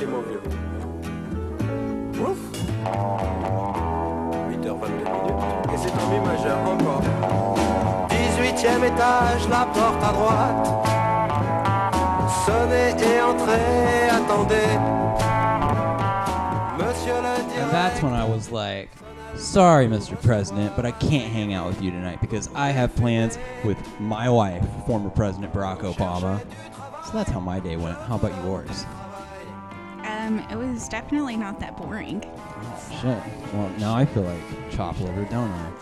Mon vieux. Ouf 8h22 minutes. Et c'est en mi majeur encore. 18ème étage, la porte à droite. Sonnez et entrez, attendez. Monsieur le And that's when I was like, sorry, Mr. President, but I can't hang out with you tonight because I have plans with my wife, former President Barack Obama. So that's how my day went. How about yours? Um, it was definitely not that boring. Shit. Well, now I feel like chop liver, don't I?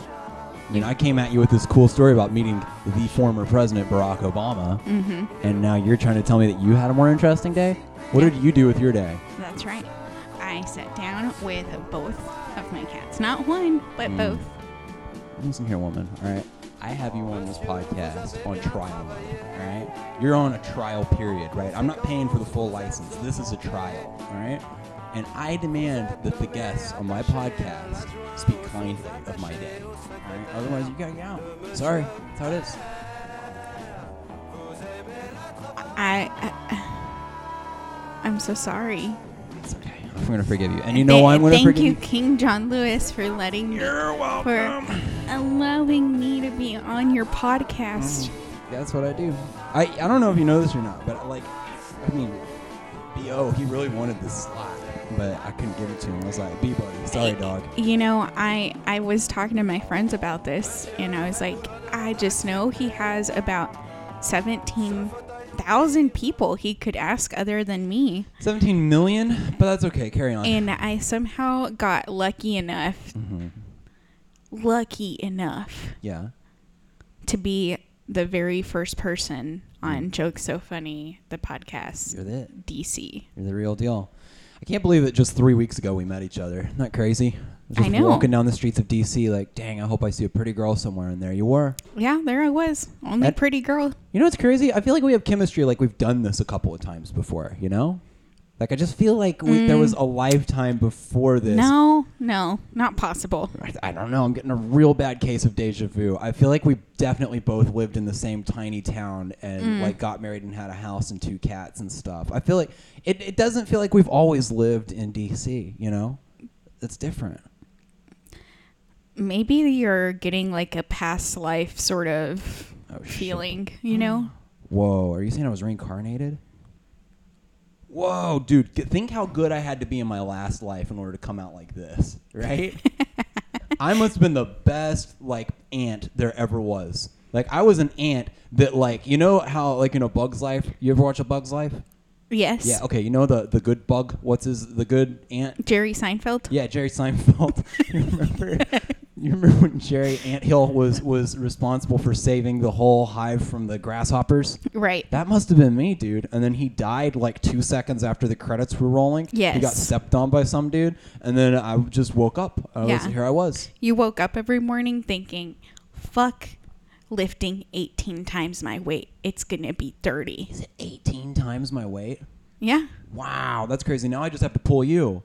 I mean, I came at you with this cool story about meeting the former President Barack Obama, Mm-hmm. and now you're trying to tell me that you had a more interesting day? What did you do with your day? That's right. I sat down with both of my cats. Not one, but Mm. both. Listen here, woman. All right. I have you on this podcast on trial. All right. You're on a trial period, right? I'm not paying for the full license. This is a trial. All right. And I demand that the guests on my podcast speak kindly of my day. All right. Otherwise, you gotta get out. Sorry. That's how it is. I, I I'm so sorry. It's okay. I'm gonna forgive you. And you know why I'm gonna Thank forgive you, Thank you, King John Lewis, for letting me, You're welcome. for allowing me to be on your podcast. Mm, that's what I do. I I don't know if you know this or not, but like, I mean, Bo he really wanted this slot, but I couldn't give it to him. I was like, B buddy, sorry, dog. You know, I I was talking to my friends about this, and I was like, I just know he has about seventeen thousand people he could ask other than me, 17 million, but that's okay. Carry on. and I somehow got lucky enough, hmm lucky enough Yeah. to be the very first person on Jokes So Funny, the podcast, You're it. DC. You're the real deal. I can't believe that just three weeks ago we met each other. Isn't that crazy? I Just know. Walking down the streets of DC, like, dang, I hope I see a pretty girl somewhere. And there you were. Yeah, there I was, only That- pretty girl. You know what's crazy? I feel like we have chemistry. Like we've done this a couple of times before. You know, like I just feel like we, there was a lifetime before this. Mm. No, no, not possible. I- don't know. I'm getting a real bad case of deja vu. I feel like we definitely both lived in the same tiny town and Mm. like got married and had a house and two cats and stuff. I feel like it, it doesn't feel like we've always lived in DC, you know? It's different. maybe you're getting like a past life sort of Oh, shit. feeling, you know? Whoa, are you saying I was reincarnated? Whoa, dude, think how good I had to be in my last life in order to come out like this, right? I must have been the best like ant there ever was. Like I was an ant that like you know how like you know Bug's Life. You ever watch a Bug's Life? Yes. Yeah. Okay. You know the the good bug. What's his the good ant? Jerry Seinfeld? Yeah, Jerry Seinfeld. you remember? You remember when Jerry Anthill was was responsible for saving the whole hive from the grasshoppers? Right. That must have been me, dude. And then he died like two seconds after the credits were rolling. Yes. He got stepped on by some dude, and then I just woke up. I was, Yeah. here I was. You woke up every morning thinking, fuck lifting 18 times my weight. It's going to be 30. Is it 18 times my weight? Yeah. Wow, that's crazy. Now I just have to pull you.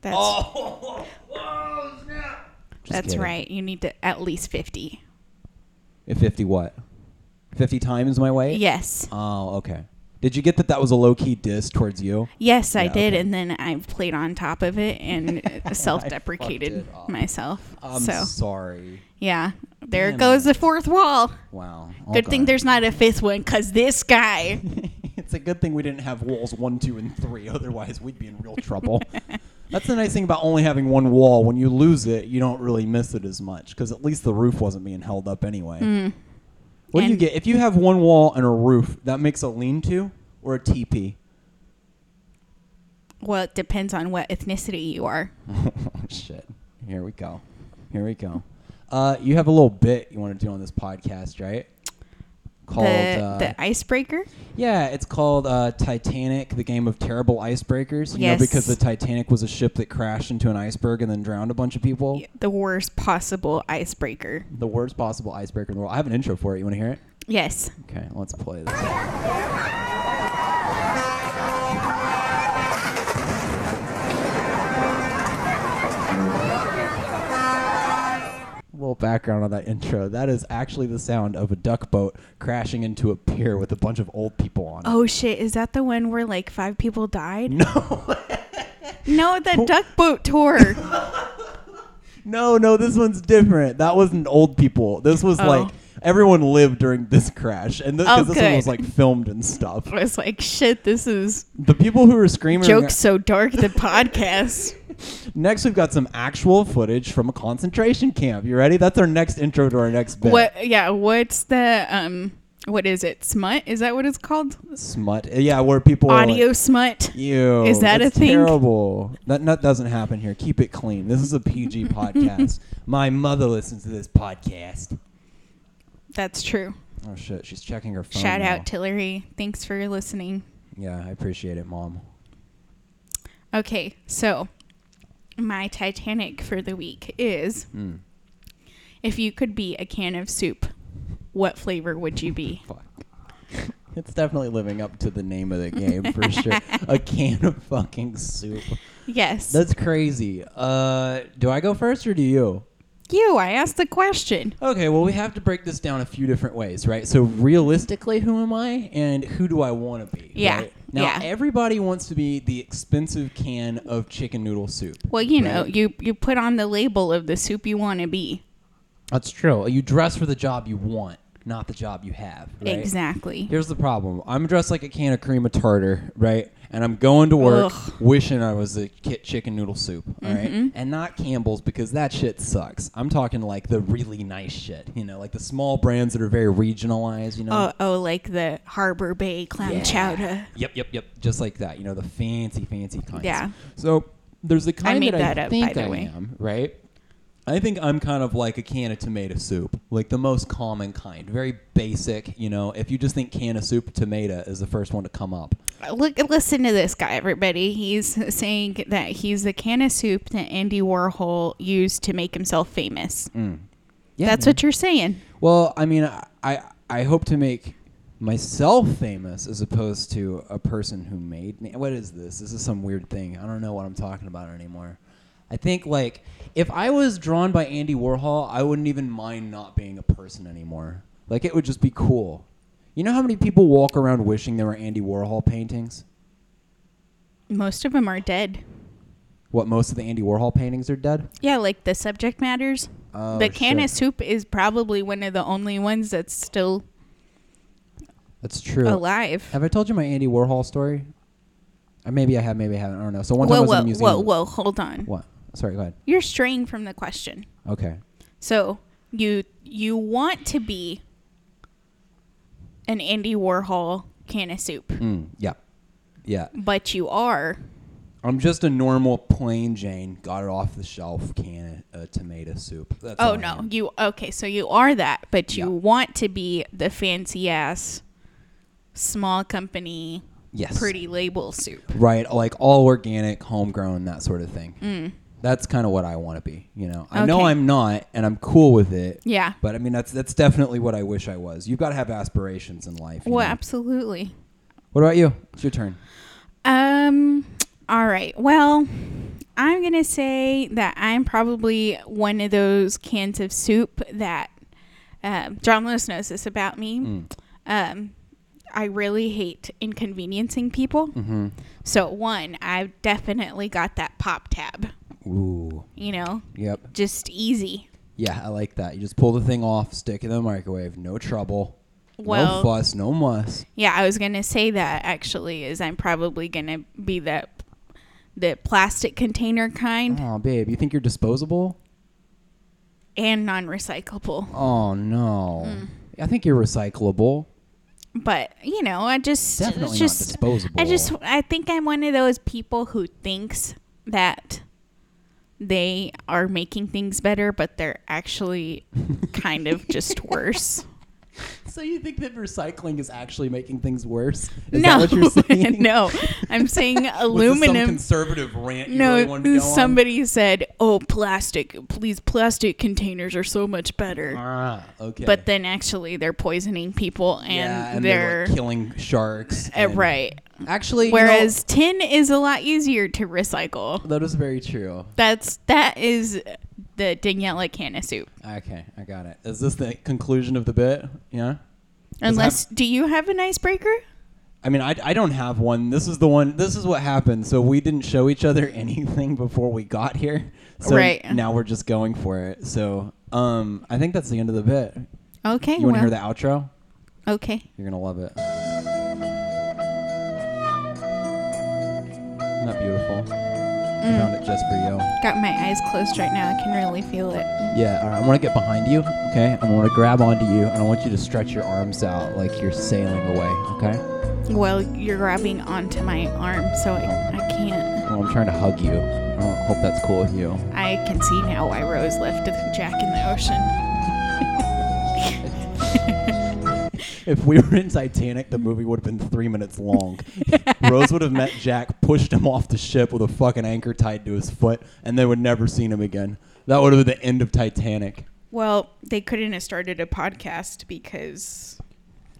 That's Oh, whoa, snap. Just that's kidding. right. You need to at least 50. At 50 what? 50 times my weight? Yes. Oh, okay. Did you get that that was a low key diss towards you? Yes, I Yeah, did, okay. and then I played on top of it and self-deprecated it off. myself. I'm so sorry. yeah, there Damn goes it. the fourth wall. Wow. Good thing okay. there's not a fifth one, cause this guy. it's a good thing we didn't have walls one, two, and three. Otherwise, we'd be in real trouble. That's the nice thing about only having one wall. When you lose it, you don't really miss it as much because at least the roof wasn't being held up anyway. What do you get if you have one wall and a roof? That makes a lean-to or a teepee. Well, it depends on what ethnicity you are. oh, shit. Here we go. Here we go. Uh, you have a little bit you want to do on this podcast, right? Called the uh, the icebreaker. Yeah, it's called uh, Titanic, the game of terrible icebreakers. You Yes. know, because the Titanic was a ship that crashed into an iceberg and then drowned a bunch of people. The worst possible icebreaker. The worst possible icebreaker in the world. I have an intro for it. You want to hear it? Yes. Okay, let's play this. little background on that intro. That is actually the sound of a duck boat crashing into a pier with a bunch of old people on it. Oh shit! Is that the one where like five people died? No, No, the duck boat tour. no, no. This one's different. That wasn't old people. This was Oh. like everyone lived during this crash, and Oh, this one was like filmed and stuff. I was like, shit. This is The people who were screaming. jokes so dark. The podcast. Next, we've got some actual footage from a concentration camp. You ready? That's our next intro to our next bit. What? Yeah. What's the um? What is it? Smut? Is that what it's called? smut? Yeah, where people are like- Audio smut. Ew. Is that a thing? Terrible. That, that doesn't happen here. Keep it clean. This is a PG podcast. My mother listens to this podcast. That's true. Oh shit, she's checking her phone. Shout now. out to Larry. Thanks for listening. Yeah, I appreciate it, mom. Okay, so my Titanic for the week is Mm. if you could be a can of soup, what flavor would you be? Fuck. It's definitely living up to the name of the game for sure. A can of fucking soup. Yes. That's crazy. Uh, do I go first or do you? You. I asked the question. Okay, well, we have to break this down a few different ways, right? So, realistically, who am I and who do I want to be? Yeah, right? Now, yeah. everybody wants to be the expensive can of chicken noodle soup. Well, you know, you you put on the label of the soup you want to be. That's true. You dress for the job you want, not the job you have. Right? Exactly. Here's the problem. I'm dressed like a can of cream of tartar, right? And I'm going to work Ugh. wishing I was a kit chicken noodle soup, all right? Mm-hmm. And not Campbell's because that shit sucks. I'm talking like the really nice shit, you know, like the small brands that are very regionalized, you know? Oh, oh, like the Harbor Bay clam Yeah. chowder. Yep, yep, yep. Just like that. You know, the fancy, fancy kinds. Yeah. So there's the kind made that, that I up, think by the I way. am, right? I think I'm kind of like a can of tomato soup, like the most common kind, very basic. You know, if you just think can of soup, tomato is the first one to come up. Look, listen to this guy, everybody. He's saying that he's the can of soup that Andy Warhol used to make himself famous. Mm. Yeah, That's man. what you're saying. Well, I mean, I, I I hope to make myself famous as opposed to a person who made me. What is this? This is some weird thing. I don't know what I'm talking about anymore. I think like if I was drawn by Andy Warhol, I wouldn't even mind not being a person anymore. Like it would just be cool. You know how many people walk around wishing there were Andy Warhol paintings? Most of them are dead. What most of the Andy Warhol paintings are dead? Yeah, like the subject matters. Oh, the can shit. of soup is probably one of the only ones that's still That's true. alive. Have I told you my Andy Warhol story? Uh, maybe I have, maybe I haven't. I don't know. So one time I Whoa, was in a whoa, museum. whoa, whoa! Hold on. What? Sorry, go ahead. You're straying from the question. Okay. So you you want to be an Andy Warhol can of soup, Mm, yeah. Yeah. but you are I'm just a normal plain Jane, got it off the shelf can of uh, tomato soup. That's Oh no, you okay? So you are that, but you Yeah. want to be the fancy ass, small company, Yes. pretty label soup. Right, like all organic, homegrown, that sort of thing. Mm. That's kind of what I want to be. You know, I know Okay. I'm not, and I'm cool with it. Yeah. But I mean, that's that's definitely what I wish I was. You've got to have aspirations in life. you Well, know? absolutely. What about you? It's your turn. Um. All right. Well, I'm gonna say that I'm probably one of those cans of soup that um, John Lewis knows this about me. Mm. Um, I really hate inconveniencing people. Mm-hmm. So one, I've definitely got that pop tab. Ooh. You know, Yep. just easy. Yeah, I like that. You just pull the thing off, stick it in the microwave, no trouble. Well, no fuss, no muss. Yeah, I was gonna say that actually is I'm probably gonna be the the plastic container kind Oh, babe, you think you're disposable? and non-recyclable. Oh no. Mm. I think you're recyclable. But you know, I just Definitely just not disposable. I just I think I'm one of those people who thinks that they are making things better, but they're actually kind of just worse. So you think that recycling is actually making things worse? Is no, that what you're saying? no, I'm saying Was some aluminum. conservative rant you no, really wanted to go on? somebody said, "Oh, plastic. These plastic containers are so much better." Ah, okay. But then actually, they're poisoning people, and, yeah, and they're, like, killing sharks. uh, and- right. Actually, you know, Whereas tin is a lot easier to recycle. that is very true. That's that is the Daniela can of soup. Okay, I got it. Is this the conclusion of the bit? Yeah. Unless, do you have an icebreaker? I mean, I, I don't have one. This is the one. This is what happened. So we didn't show each other anything before we got here. So Right. now we're just going for it. So um, I think that's the end of the bit. Okay. You want to well, hear the outro? Okay. You're gonna love it. Isn't that beautiful? I found it just for you. Got my eyes closed right now. I can really feel it. Yeah, all right. I want to get behind you, okay? I want to grab onto you, and I want you to stretch your arms out like you're sailing away, okay? Well, you're grabbing onto my arm, so I, I can't. Well, I'm trying to hug you. I hope that's cool with you. I can see now why Rose left Jack in the ocean. If we were in Titanic, the movie would have been three minutes long. Rose would have met Jack, pushed him off the ship with a fucking anchor tied to his foot, and they would never seen him again. That would have been the end of Titanic. Well, they couldn't have started a podcast because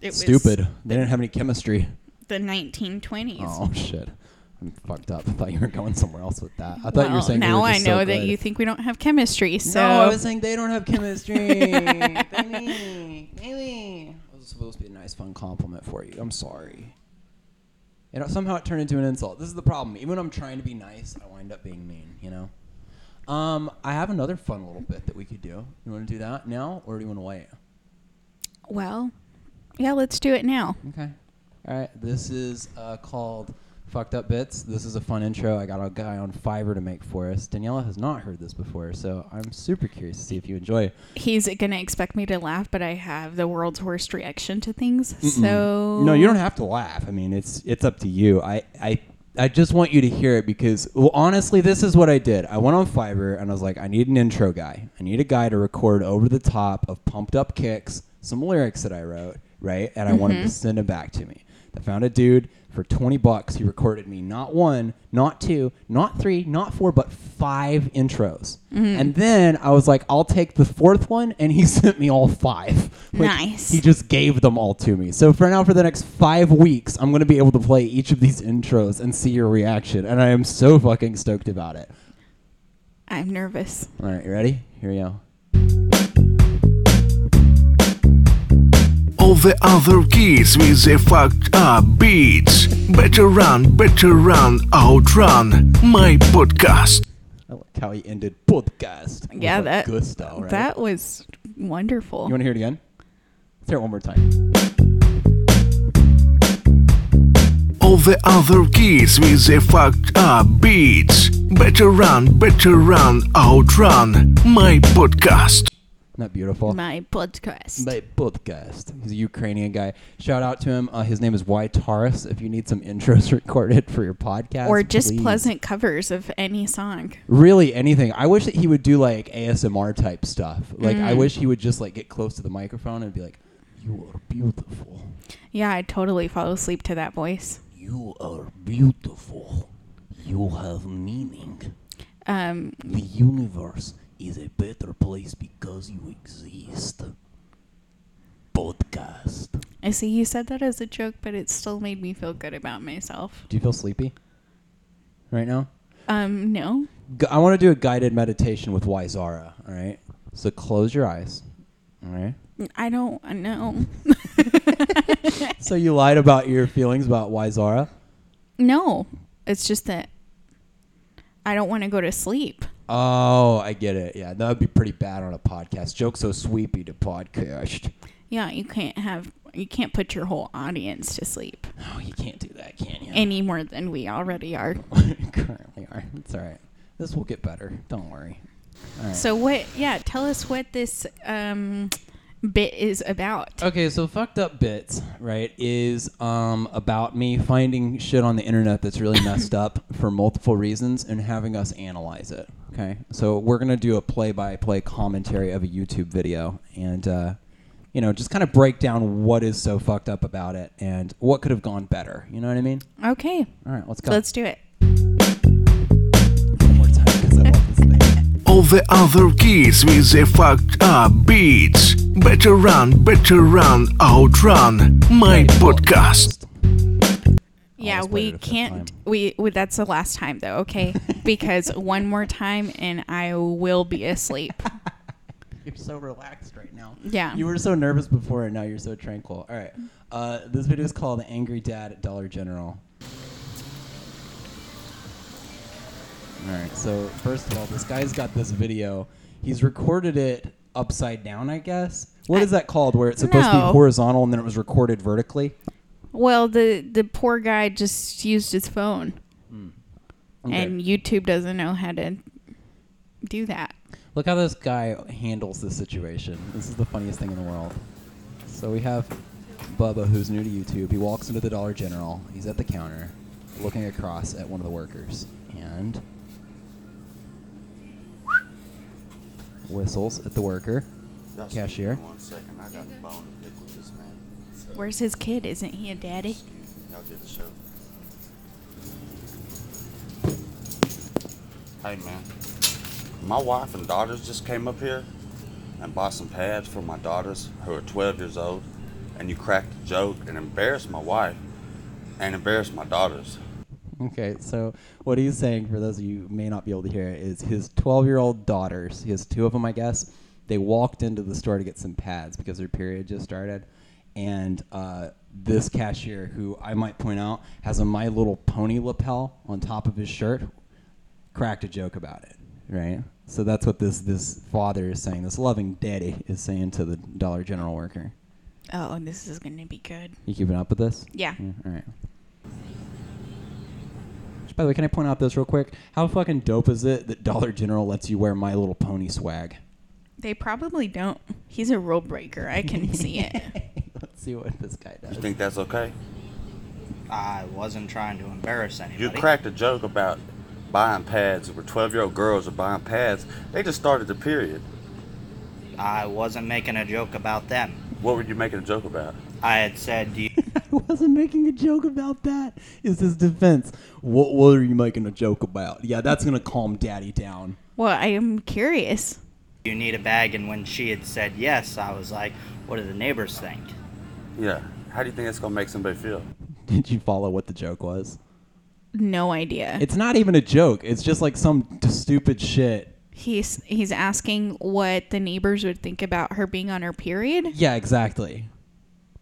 it was Stupid. They didn't have any chemistry. the 1920s. Oh shit. I'm fucked up. I thought you were going somewhere else with that. I thought well, you were saying we now were I know so that good. you think we don't have chemistry. So No, I was saying they don't have chemistry. Maybe. It was supposed to be a nice, fun compliment for you. I'm sorry. You know, somehow it turned into an insult. This is the problem. Even when I'm trying to be nice, I wind up being mean. You know. Um, I have another fun little bit that we could do. You want to do that now, or do you want to wait? well, yeah, let's do it now. Okay. All right. This is uh, called Fucked Up Bits. This is a fun intro. I got a guy on Fiverr to make for us. Daniela has not heard this before, so I'm super curious to see if you enjoy. He's gonna expect me to laugh, but I have the world's worst reaction to things. Mm-mm. So no, you don't have to laugh. I mean, it's it's up to you. I I I just want you to hear it because well, honestly, this is what I did. I went on Fiverr and I was like, I need an intro guy. I need a guy to record over the top of pumped up kicks, some lyrics that I wrote, right? And I want him to mm-hmm. send them back to me. I found a dude for 20 bucks. He recorded me not one, not two, not three, not four, but five intros. Mm-hmm. And then I was like, I'll take the fourth one, and he sent me all five. Nice. He just gave them all to me. So for now, for the next five weeks, I'm going to be able to play each of these intros and see your reaction. And I am so fucking stoked about it. I'm nervous. All right, you ready? Here we go. The other kids with the fucked up beats. Better run, better run, outrun my podcast. I like how he ended podcast. Yeah, like, that gusto, right? that was wonderful. You want to hear it again? Let's hear it one more time. All the other kids with the fucked up beats. Better run, better run, outrun my podcast. That beautiful? My podcast. My podcast. He's a Ukrainian guy. Shout out to him. Uh, his name is Y Taurus. If you need some intros recorded for your podcast, or just please. pleasant covers of any song. Really, anything. I wish that he would do like ASMR type stuff. Like, I Mm. wish he would just like get close to the microphone and be like, "You are beautiful. Yeah, I'd totally fall asleep to that voice. You are beautiful. You have meaning. Um, The universe is a better place because you exist." Podcast. I see you said that as a joke, but it still made me feel good about myself. Do you feel sleepy right now? Um, no. Gu- I want to do a guided meditation with Wizara. All right. So close your eyes. All right. I don't know. So you lied about your feelings about Wizara. No. It's just that I don't want to go to sleep. Oh, I get it. Yeah, that would be pretty bad on a podcast. Joke so sweepy to podcast. Yeah, you can't have you can't put your whole audience to sleep Oh, you can't do that, can you? any more than we already are. currently are. It's all right. This will get better. Don't worry. All right. So what? Yeah, tell us what this um bit is about. Okay, so fucked up bits, right, is um about me finding shit on the internet that's really messed up for multiple reasons and having us analyze it. Okay, so we're gonna do a play-by-play commentary of a YouTube video and uh, you know just kind of break down what is so fucked up about it and what could have gone better. You know what I mean? Okay, All right, let's go. let's do it. All the other kids with the fucked up beats. Better run, better run, outrun my podcast. Yeah, Almost we it a fifth can't. time. We, we that's the last time though, okay? because one more time and I will be asleep. You're so relaxed right now. Yeah. You were so nervous before, and now you're so tranquil. All right. Uh, this video is called "Angry Dad at Dollar General." All right. So first of all, this guy's got this video. He's recorded it upside down, I guess. What is that called? Where it's supposed to be horizontal and then it was recorded vertically. Well, the the poor guy just used his phone, hmm. Okay. and YouTube doesn't know how to do that. Look how this guy handles this situation. This is the funniest thing in the world. So we have Bubba, who's new to YouTube. He walks into the Dollar General. He's at the counter, looking across at one of the workers, and whistles at the worker. Just Cashier. One second, I got a bone to pick with this man. So, Where's his kid? Isn't he a daddy? Y'all get the show. Hey man, my wife and daughters just came up here and bought some pads for my daughters who are 12 years old, and you cracked a joke and embarrassed my wife and embarrassed my daughters. Okay, so what he's saying, for those of you who may not be able to hear it, is his 12 year old daughters, he has two of them, I guess, they walked into the store to get some pads because their period just started. And uh, this cashier, who I might point out has a My Little Pony lapel on top of his shirt, cracked a joke about it, right? So that's what this, this father is saying, this loving daddy is saying to the Dollar General worker. Oh, and this is gonna be good. You keeping up with this? Yeah. all right. By the way, can I point out this real quick? How fucking dope is it that Dollar General lets you wear My Little Pony swag? They probably don't. He's a rule breaker. I can see it. Let's see what this guy does. You think that's okay? I wasn't trying to embarrass anybody. You cracked a joke about buying pads where 12 year old girls are buying pads. They just started the period. I wasn't making a joke about them. What were you making a joke about? I had said, do you, I wasn't making a joke about that. Is his defense? What What are you making a joke about? Yeah, that's gonna calm Daddy down. Well, I am curious. you need a bag? And when she had said yes, I was like, what do the neighbors think? Yeah. How do you think that's gonna make somebody feel? Did you follow what the joke was? No idea. It's not even a joke. It's just like some t- stupid shit. he's he's asking what the neighbors would think about her being on her period. Yeah, exactly.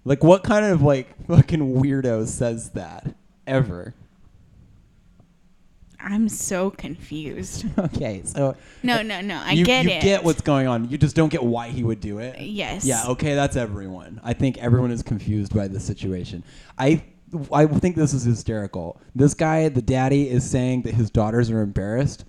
Like, what kind of like fucking weirdo says that ever? I'm so confused. Okay, so No, no, no. I you, get you it. You get what's going on. You just don't get why he would do it. Yes. Yeah. Okay, that's everyone. I think everyone is confused by the situation. I I think this is hysterical. This guy, the daddy, is saying that his daughters are embarrassed.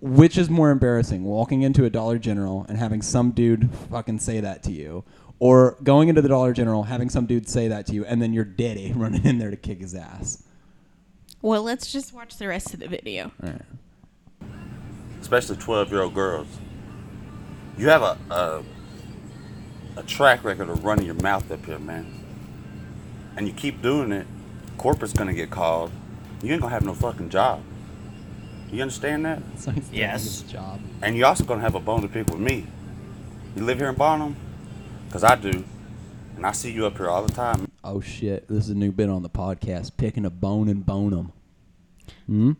Which is more embarrassing, walking into a Dollar General and having some dude fucking say that to you, or going into the Dollar General having some dude say that to you, and then your daddy running in there to kick his ass? Well, let's just watch the rest of the video. All right. Especially 12 year old girls. You have a, a a track record of running your mouth up here, man. And you keep doing it, corporate's gonna get called. You ain't gonna have no fucking job. You understand that? So he's doing Yes. job. And you also gonna have a bone to pick with me. You live here in Barnum? Cause I do. And I see you up here all the time. Oh shit! This is a new bit on the podcast. Picking a bone and bone 'em. Hmm.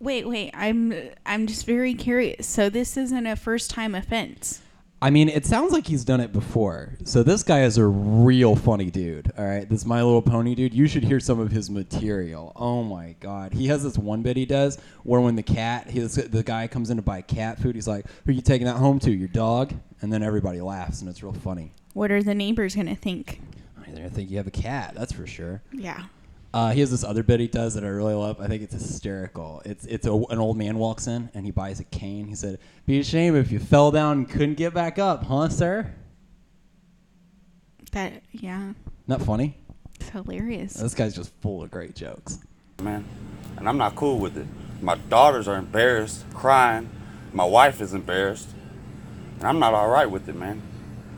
Wait, wait. I'm I'm just very curious. So this isn't a first time offense. I mean, it sounds like he's done it before. So this guy is a real funny dude. All right, this My Little Pony dude. You should hear some of his material. Oh my god, he has this one bit he does where when the cat, his, the guy comes in to buy cat food, he's like, "Who are you taking that home to? Your dog?" And then everybody laughs, and it's real funny. What are the neighbors gonna think? I think you have a cat. That's for sure. Yeah. Uh, he has this other bit he does that I really love. I think it's hysterical. It's it's a, an old man walks in and he buys a cane. He said, "Be a shame if you fell down and couldn't get back up, huh, sir?" That yeah. Not funny. It's hilarious. This guy's just full of great jokes. man. And I'm not cool with it. My daughters are embarrassed, crying. My wife is embarrassed. And I'm not all right with it, man.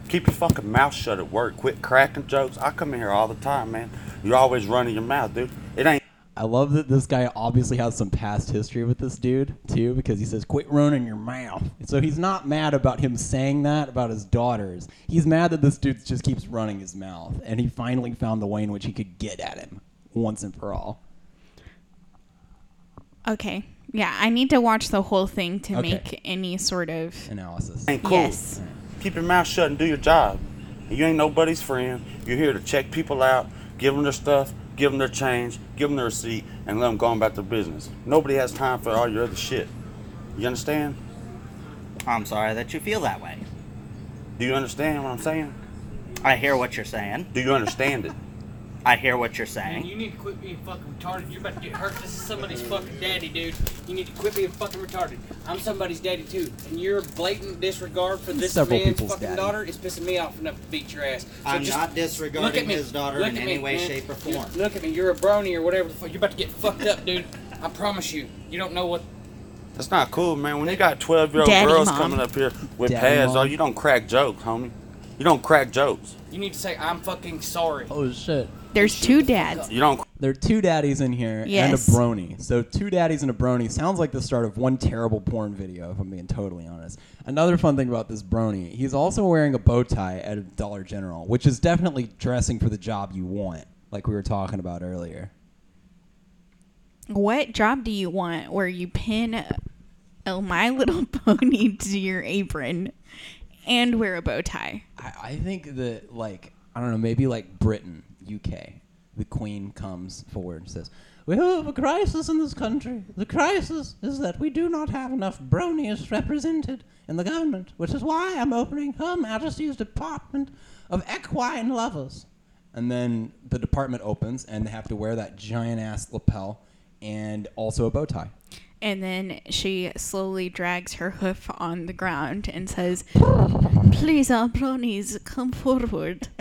Keep your fucking mouth shut at work. Quit cracking jokes. I come in here all the time, man. You're always running your mouth, dude. It ain't. I love that this guy obviously has some past history with this dude too, because he says, "Quit running your mouth." So he's not mad about him saying that about his daughters. He's mad that this dude just keeps running his mouth, and he finally found the way in which he could get at him. once and for all. Okay. Yeah, I need to watch the whole thing to Okay. make any sort of. Analysis. Ain't cool. Yes. Keep your mouth shut and do your job. You ain't nobody's friend. You're here to check people out, give them their stuff, give them their change, give them their receipt, and let them go on about their business. Nobody has time for all your other shit. You understand? I'm sorry that you feel that way. Do you understand what I'm saying? I hear what you're saying. Do you understand it? I hear what you're Man, saying. you need to quit being fucking retarded. You're about to get hurt. This is somebody's fucking daddy, dude. You need to quit being fucking retarded. I'm somebody's daddy too, and your blatant disregard for this Several man's people's fucking daddy. daughter is pissing me off enough to beat your ass. So I'm just not look disregarding at me. his daughter Look in at any me, way, man. shape, or You- form. Look at me. You're a brony or whatever the fuck. You're about to get fucked up, dude. I promise you. You don't know what. That's not cool, man. When you got 12 year old Daddy girls mom. coming up here with Daddy pads, mom. oh, you don't crack jokes, homie. You don't crack jokes. You need to say I'm fucking sorry. Oh shit. There's two dads. You don't There are two daddies in here and a Yes. brony. So two daddies and a brony sounds like the start of one terrible porn video, if I'm being totally honest. Another fun thing about this brony, he's also wearing a bow tie at a Dollar General, which is definitely dressing for the job you want, like we were talking about earlier. What job do you want where you pin a, a My Little Pony to your apron and wear a bow tie? I, I think that like I don't know, maybe like Britain, UK, the Queen comes forward and says, "We have a crisis in this country. The crisis is that we do not have enough bronies represented in the government, which is why I'm opening Her Majesty's Department of Equine Lovers." And then the department opens, and they have to wear that giant ass lapel and also a bow tie. And then she slowly drags her hoof on the ground and says, Please, our bronies, come forward.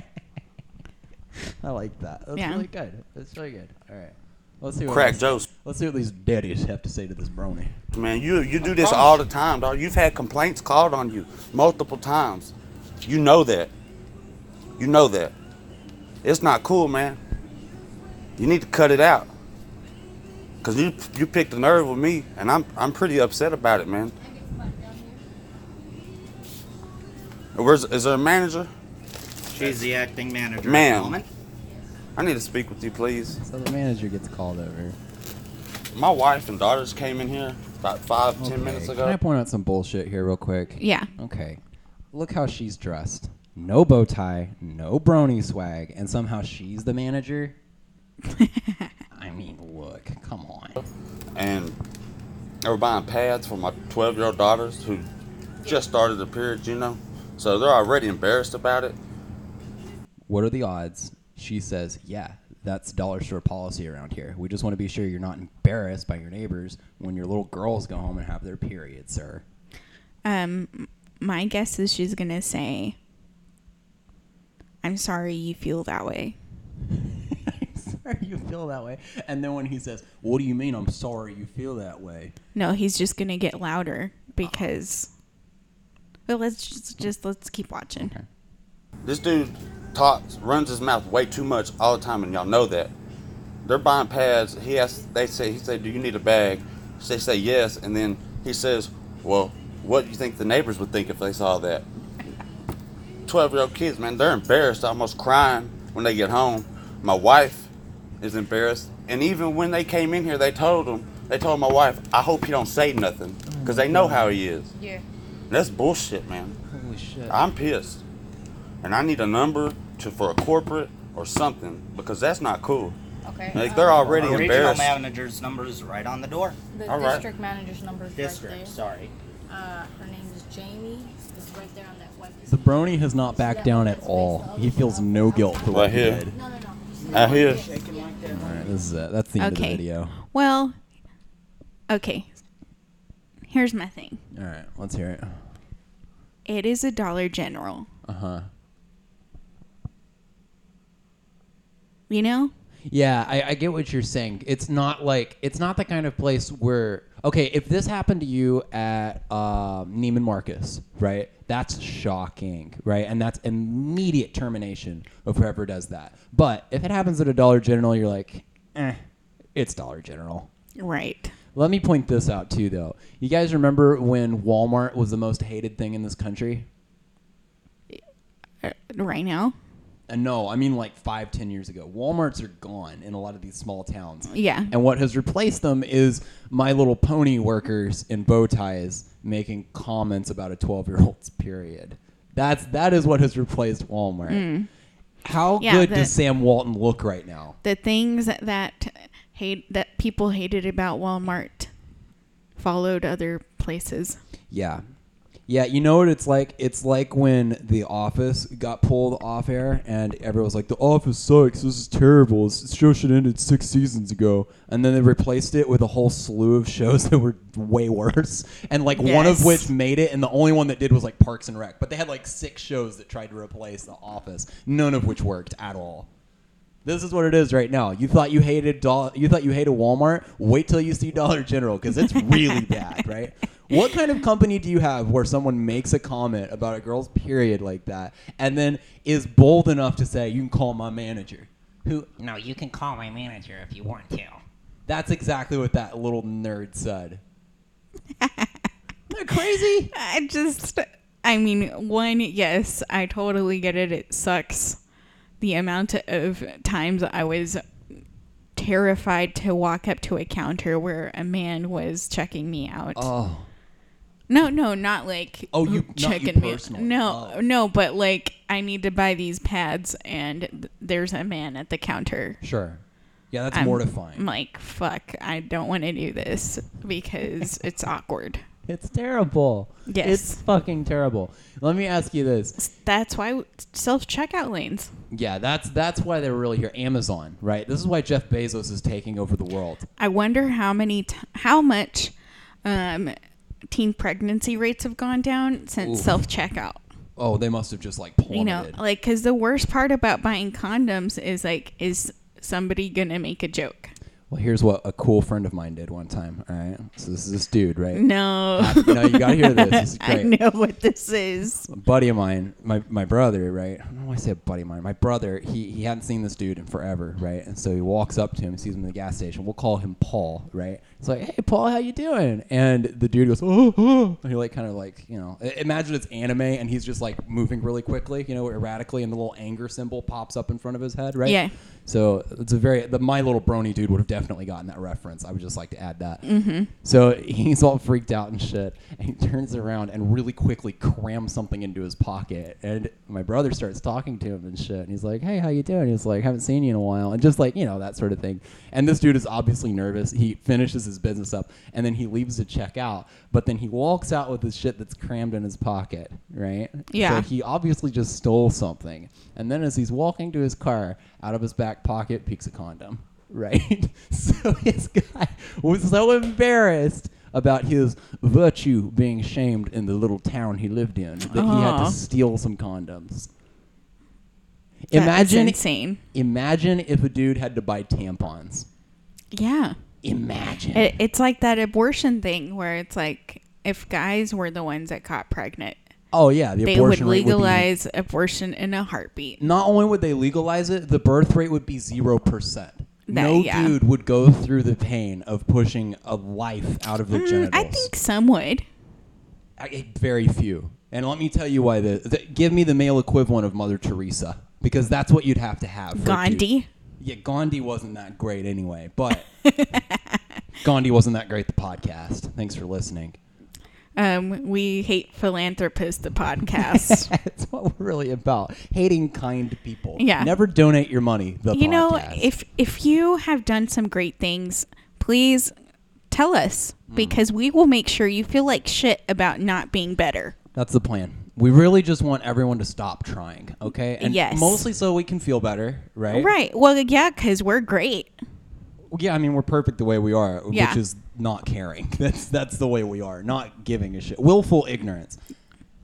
I like that. That's Yeah. really good. That's really good. All right, let's see what crack else- jokes. Let's see what these daddies have to say to this brony. Man, you you do this all the time, dog. You've had complaints called on you multiple times. You know that. You know that. It's not cool, man. You need to cut it out. Cause you you picked a nerve with me, and I'm I'm pretty upset about it, man. Where's is there a manager? She's the acting manager Ma'am. I need to speak with you, please. So the manager gets called over. My wife and daughters came in here about five, ten minutes ago. Can I ago. point out some bullshit here real quick? Yeah. Okay. Look how she's dressed. No bow tie, no brony swag, and somehow she's the manager. I mean, look, come on. and they were buying pads for my 12 year old daughters who just started the period, you know. So they're already embarrassed about it. What are the odds? She says, "Yeah, that's dollar store policy around here. We just want to be sure you're not embarrassed by your neighbors when your little girls go home and have their period, sir." Um, my guess is she's going to say, I'm sorry you feel that way. I'm sorry you feel that way. And then when he says, "What do you mean? I'm sorry you feel that way?" No, he's just going to get louder because. Well, let's just, just let's keep watching. This dude talks, runs his mouth way too much all the time, and y'all know that. They're buying pads. He asks, they say, he said, "Do you need a bag?" They say yes, and then he says, "Well, what do you think the neighbors would think if they saw that?" Twelve-year-old kids, man, they're embarrassed, almost crying when they get home. My wife is embarrassed, and even when they came in here, they told him, they told my wife, "I hope he don't say nothing, oh because they know how he is." Yeah. That's bullshit, man. Holy shit! I'm pissed, and I need a number to for a corporate or something because that's not cool. Okay. Like they're um, already Our regional manager's number is right on the door. The all right. district manager's number is District, right there. sorry. Uh, her name is Jamie. It's right there on that white piece. The brony has not backed down at all. He feels no guilt for what Right he here. did. No, no, no. Out here, All right, this is it. That's the end of the video. Well, okay. Here's my thing. All right, let's hear it. It is a Dollar General. Uh huh. You know? Yeah, I, I get what you're saying. It's not like it's not the kind of place where okay, if this happened to you at um, Neiman Marcus, right? That's shocking, right? And that's immediate termination of whoever does that. But if it happens at a Dollar General, you're like, eh, it's Dollar General. Right. Let me point this out too, though. You guys remember when Walmart was the most hated thing in this country? Uh, right now? And no, I mean like five, ten years ago. Walmarts are gone in a lot of these small towns. Yeah. And what has replaced them is My Little Pony workers in bow ties making comments about a 12 year old's period. That's that is what has replaced Walmart. How Mm. Yeah, good the- does Sam Walton look right now? The things that hate that people hated about Walmart followed other places. Yeah. Yeah, you know what it's like? It's like when The Office got pulled off air and everyone was like, The Office sucks. This is terrible. This show should have ended six seasons ago. And then they replaced it with a whole slew of shows that were way worse. And like one of which made it, and the only one that did was like Parks and Rec. But they had like six shows that tried to replace The Office, none of which worked at all. This is what it is right now. You thought you hated Doll- you thought you hated Walmart. Wait till you see Dollar General because it's really bad, right? What kind of company do you have where someone makes a comment about a girl's period like that and then is bold enough to say, "You can call my manager"? Who? No, you can call my manager if you want to. That's exactly what that little nerd said. Isn't that crazy? I just, I mean, one, yes, I totally get it. It sucks. The amount of times I was terrified to walk up to a counter where a man was checking me out. Oh, No, no, not like Oh, you- checking me. No, Oh. no, but like I need to buy these pads, and th- there's a man at the counter. sure. Yeah, that's I'm- mortifying. I'm like, fuck, I don't want to do this because it's awkward. It's terrible. Yes. It's fucking terrible. Let me ask you this. That's why self checkout lanes. Yeah, that's that's why they're really here. Amazon, right? This is why Jeff Bezos is taking over the world. I wonder how many, t- how much, um, teen pregnancy rates have gone down since Oof. self checkout. Oh, they must have just like plummeted. You know, like, because the worst part about buying condoms is like, is somebody gonna make a joke? well, here's what a cool friend of mine did one time. All right, so this is this dude, right? No. no, you gotta hear this. This is I know what this is. a buddy of mine, my, my brother, right? I don't know why I say a buddy of mine. My brother, he, he hadn't seen this dude in forever, right? And so he walks up to him, sees him in the gas station. We'll call him Paul, right? It's like, hey, Paul, how you doing? And the dude goes, oh, oh. And he like kind of like, you know, imagine it's anime and he's just like moving really quickly, you know, erratically, and the little anger symbol pops up in front of his head, right? Yeah. So it's a very the My Little Brony dude would have definitely gotten that reference. I would just like to add that. Mm-hmm. So he's all freaked out and shit, and he turns around and really quickly crams something into his pocket. And my brother starts talking to him and shit, and he's like, "Hey, how you doing?" He's like, "Haven't seen you in a while," and just like you know that sort of thing. And this dude is obviously nervous. He finishes his business up, and then he leaves to check out. But then he walks out with his shit that's crammed in his pocket, right? Yeah. So he obviously just stole something. And then as he's walking to his car, out of his back pocket peeks a condom. Right? so his guy was so embarrassed about his virtue being shamed in the little town he lived in that he had to uh-huh. steal some condoms. Imagine insane. imagine if a dude had to buy tampons. Yeah. Imagine. It, it's like that abortion thing where it's like if guys were the ones that got pregnant, oh yeah, the they would rate would be legalize abortion in a heartbeat. not only would they legalize it, the birth rate would be zero percent. No yeah. dude would go through the pain of pushing a life out of their Mm, genitals. I think some would. I- very few. And let me tell you why. The, the give me the male equivalent of Mother Teresa because that's what you'd have to have. for a dude. Gandhi. Yeah, Gandhi wasn't that great anyway, but Gandhi wasn't that great. The podcast. Thanks for listening. Um, we hate philanthropists. The podcast. That's what we're really about. Hating kind people. Yeah. Never donate your money. The you know, if if you have done some great things, please tell us Mm. because we will make sure you feel like shit about not being better. That's the plan. We really just want everyone to stop trying, okay? And Yes. mostly so we can feel better, right? Right. Well, yeah, because we're great. Yeah, I mean we're perfect the way we are, Yeah. which is not caring. That's that's the way we are, not giving a shit. Willful ignorance.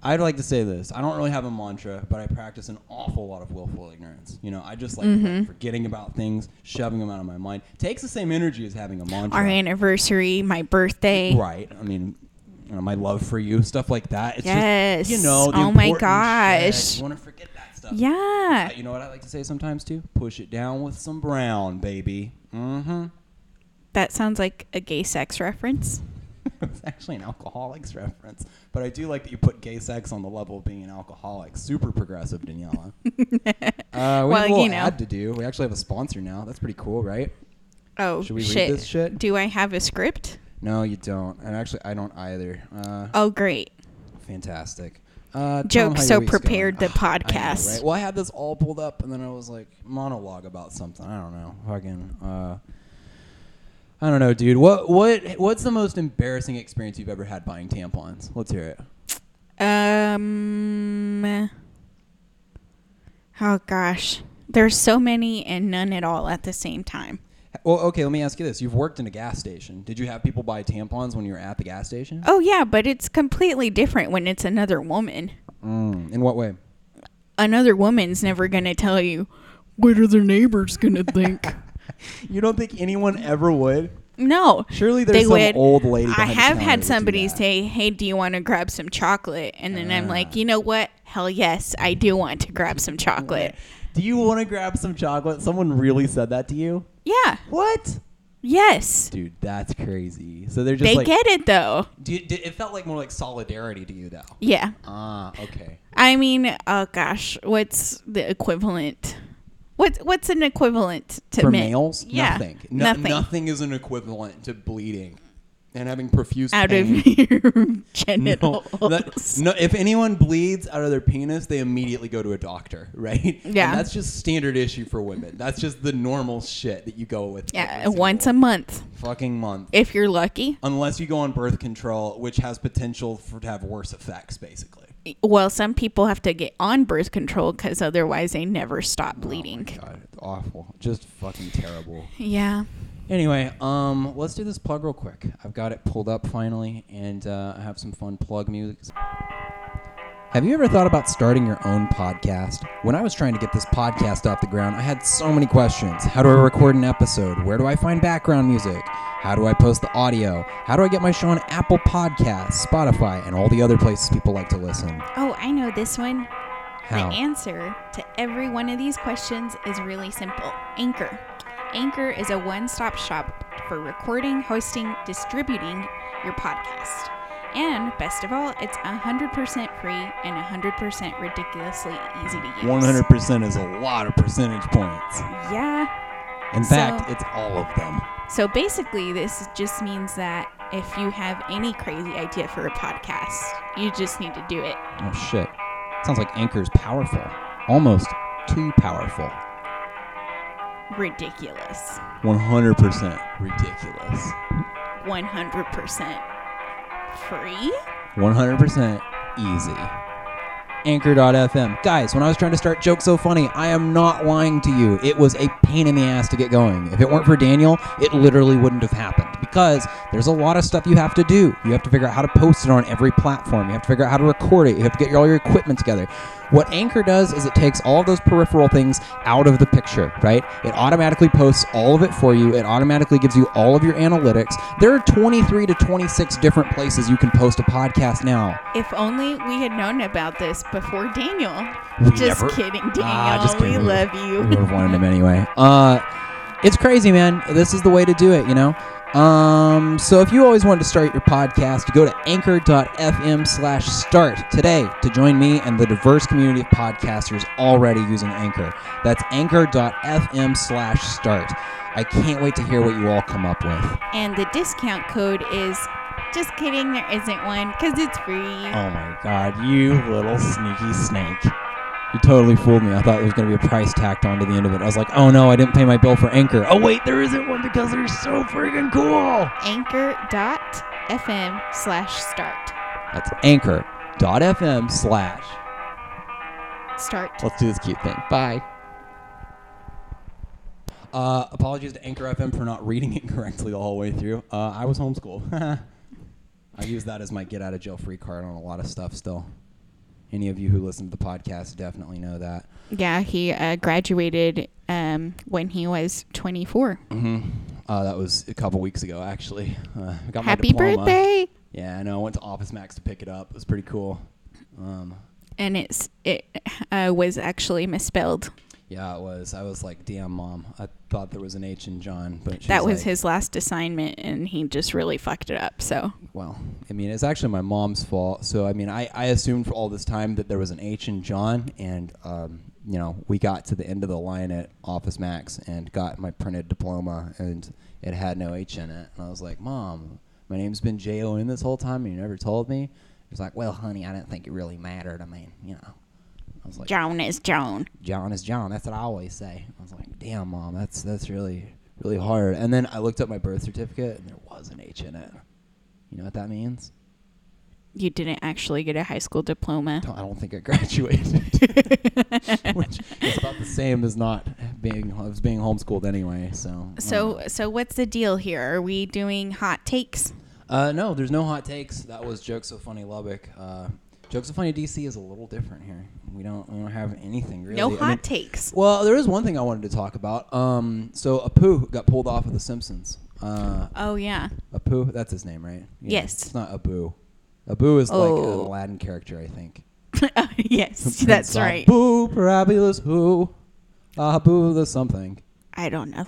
I'd like to say this. I don't really have a mantra, but I practice an awful lot of willful ignorance. You know, I just like Mm-hmm. forgetting about things, shoving them out of my mind. Takes the same energy as having a mantra. Our anniversary, my birthday. Right. I mean, you know, my love for you, stuff like that. It's Yes. just, you know, Oh my gosh. shit. You want to forget that stuff. Yeah. Uh, you know what I like to say sometimes too? Push it down with some brown, baby. Mm-hmm. That sounds like a gay sex reference. it's actually an alcoholics reference, but I do like that you put gay sex on the level of being an alcoholic. Super progressive, Daniela. uh, we Well, have a little you know. ad to do. We actually have a sponsor now. That's pretty cool, right? Oh, Should we read this shit? Do I have a script? No, you don't. And actually, I don't either. Uh, Oh, great. fantastic. Uh, Joke so week's going. prepared the I know, podcast. right? Well, I had this all pulled up, and then I was like monologue about something. I don't know. Fucking. Uh, I don't know, dude. What what what's the most embarrassing experience you've ever had buying tampons? Let's hear it. Um. Oh gosh, there's so many and none at all at the same time. Well, okay. Let me ask you this: You've worked in a gas station. Did you have people buy tampons when you were at the gas station? Oh yeah, but it's completely different when it's another woman. Mm, in what way? Another woman's never gonna tell you what are their neighbors gonna think. You don't think anyone ever would? No, Surely there's they some would. old lady. I have had that would do somebody say, "Hey, do you want to grab some chocolate?" And then I'm Ah. like, you know what? Hell yes, I do want to grab some chocolate. Do you want to grab some chocolate? Someone really said that to you? Yeah. What? Yes. Dude, that's crazy. So they're just They like, get it though. Do you, did, it felt like more like solidarity to you, though. Yeah. Ah, okay. I mean, oh gosh, what's the equivalent? What's what's an equivalent to For men? males, Yeah, nothing. No- nothing. Nothing is an equivalent to bleeding and having profuse out pain. of your no, genitals. that- no, if anyone bleeds out of their penis, they immediately go to a doctor, right? And Yeah. that's just standard issue for women. That's just the normal shit that you go with. yeah, once a month fucking month. if you're lucky. Unless you go on birth control, which has potential for to have worse effects, basically. Well, some people have to get on birth control because otherwise they never stop oh bleeding. Oh God, it's awful. Just fucking terrible. Yeah. Anyway, um, let's do this plug real quick. I've got it pulled up finally, and uh, I have some fun plug music. Have you ever thought about starting your own podcast? When I was trying to get this podcast off the ground, I had so many questions. How do I record an episode? Where do I find background music? How do I post the audio? How do I get my show on Apple Podcasts, Spotify, and all the other places people like to listen? Oh, I know this one. How? The answer to every one of these questions is really simple Anchor. Anchor is a one stop shop for recording, hosting, distributing your podcast. And best of all, it's 100% free and 100% ridiculously easy to use. 100% is a lot of percentage points. Yeah. In So- fact, it's all of them. So basically, this just means that if you have any crazy idea for a podcast, you just need to do it. Oh shit. Sounds like Anchor's powerful. Almost too powerful. Ridiculous. 100% ridiculous. 100% free? 100% easy. Anchor.fm. Guys, when I was trying to start Joke So Funny, I am not lying to you. It was a pain in the ass to get going. If it weren't for Daniel, it literally wouldn't have happened because there's a lot of stuff you have to do. You have to figure out how to post it on every platform. You have to figure out how to record it. You have to get all your equipment together. What Anchor does is it takes all of those peripheral things out of the picture, right? It automatically posts all of it for you. It automatically gives you all of your analytics. There are 23 to 26 different places you can post a podcast now. If only we had known about this before Daniel. We just never- kidding, Daniel. Ah, just kidding. We We love you. We would have wanted him anyway. Uh, it's crazy, man. This is the way to do it, you know. Um, so if you always wanted to start your podcast, go to anchor.fm slash start today to join me and the diverse community of podcasters already using Anchor. That's anchor.fm slash start. I can't wait to hear what you all come up with. And the discount code is just kidding, there isn't one because it's free. Oh my god, you little sneaky snake. You totally fooled me. I thought there was going to be a price tacked onto the end of it. I was like, oh no, I didn't pay my bill for Anchor. Oh wait, there isn't one because they're so friggin' cool. Anchor.fm slash start. That's anchor.fm slash. Start. Let's do this cute thing. Bye. Uh, apologies to Anchor FM for not reading it correctly the whole way through. Uh, I was homeschooled. I use that as my get out of jail free card on a lot of stuff still. Any of you who listen to the podcast definitely know that. Yeah, he uh, graduated um, when he was 24. hmm Uh, that was a couple weeks ago, actually. Uh, I got Happy my diploma. birthday! Yeah, I know. I went to Office Max to pick it up. It was pretty cool. Um, And it's it uh, was actually misspelled. Yeah, it was. I was like, damn, mom. I thought there was an H in John, but that was like, his last assignment, and he just really fucked it up. So Well, I mean, it's actually my mom's fault. So, I mean, I, I assumed for all this time that there was an H in John, and, um, you know, we got to the end of the line at Office Max and got my printed diploma, and it had no H in it. And I was like, Mom, my name's been J O N this whole time, and you never told me. She's like, Well, honey, I didn't think it really mattered. I mean, you know. I was like, Joan is Joan. John is John. That's what I always say. I was like, damn, mom, that's that's really really hard. And then I looked up my birth certificate, and there was an H in it. You know what that means? You didn't actually get a high school diploma. I don't think I graduated, which is about the same as not being I was being homeschooled anyway. So So so what's the deal here? Are we doing hot takes? uh, no, there's no hot takes. That was jokes so funny Lubbock. Uh, jokes so funny DC is a little different here. We don't we don't have anything really. No I hot mean- takes. Well, there is one thing I wanted to talk about. Um, so Apu got pulled off of The Simpsons. Uh, Oh yeah. Apu, that's his name, right? Yes. It's not Abu. Abu is like an Oh. Aladdin character, I think. yes, Prince that's right. Abu, parabolus who? Abu the something. I don't know.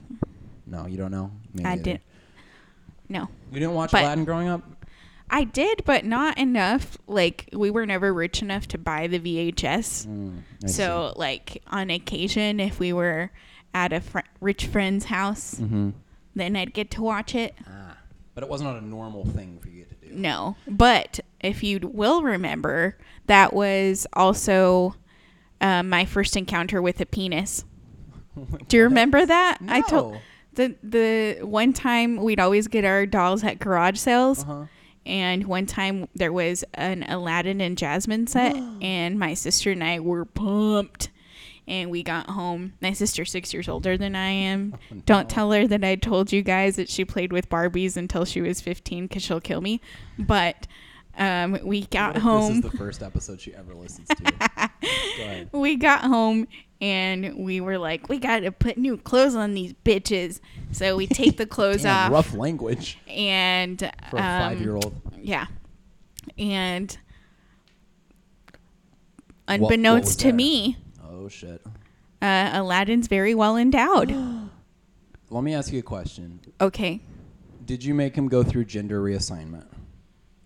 No, you don't know? I didn't. No. You didn't watch But- Aladdin growing up? I did, but not enough. Like we were never rich enough to buy the VHS. Mm, so, like on occasion, if we were at a fr- rich friend's house, Mm-hmm. Then I'd get to watch it. Ah, but it wasn't a normal thing for you to do. No, but if you will remember, that was also uh, my first encounter with a penis. Do you remember that? I told No. the the one time we'd always get our dolls at garage sales. Uh-huh. And one time there was an Aladdin and Jasmine set, and my sister and I were pumped. And we got home. My sister's six years older than I am. Oh, Don't tell her that I told you guys that she played with Barbies until she was 15 because she'll kill me. But um, we got What home. This is the first episode she ever listens to. Go ahead. we got home and we were like, we got to put new clothes on these bitches. So we take the clothes Damn, off rough language and for a um, five-year-old. Yeah, and what unbeknownst to there? me, Oh shit. uh, Aladdin's very well endowed. Let me ask you a question. okay, Did you make him go through gender reassignment?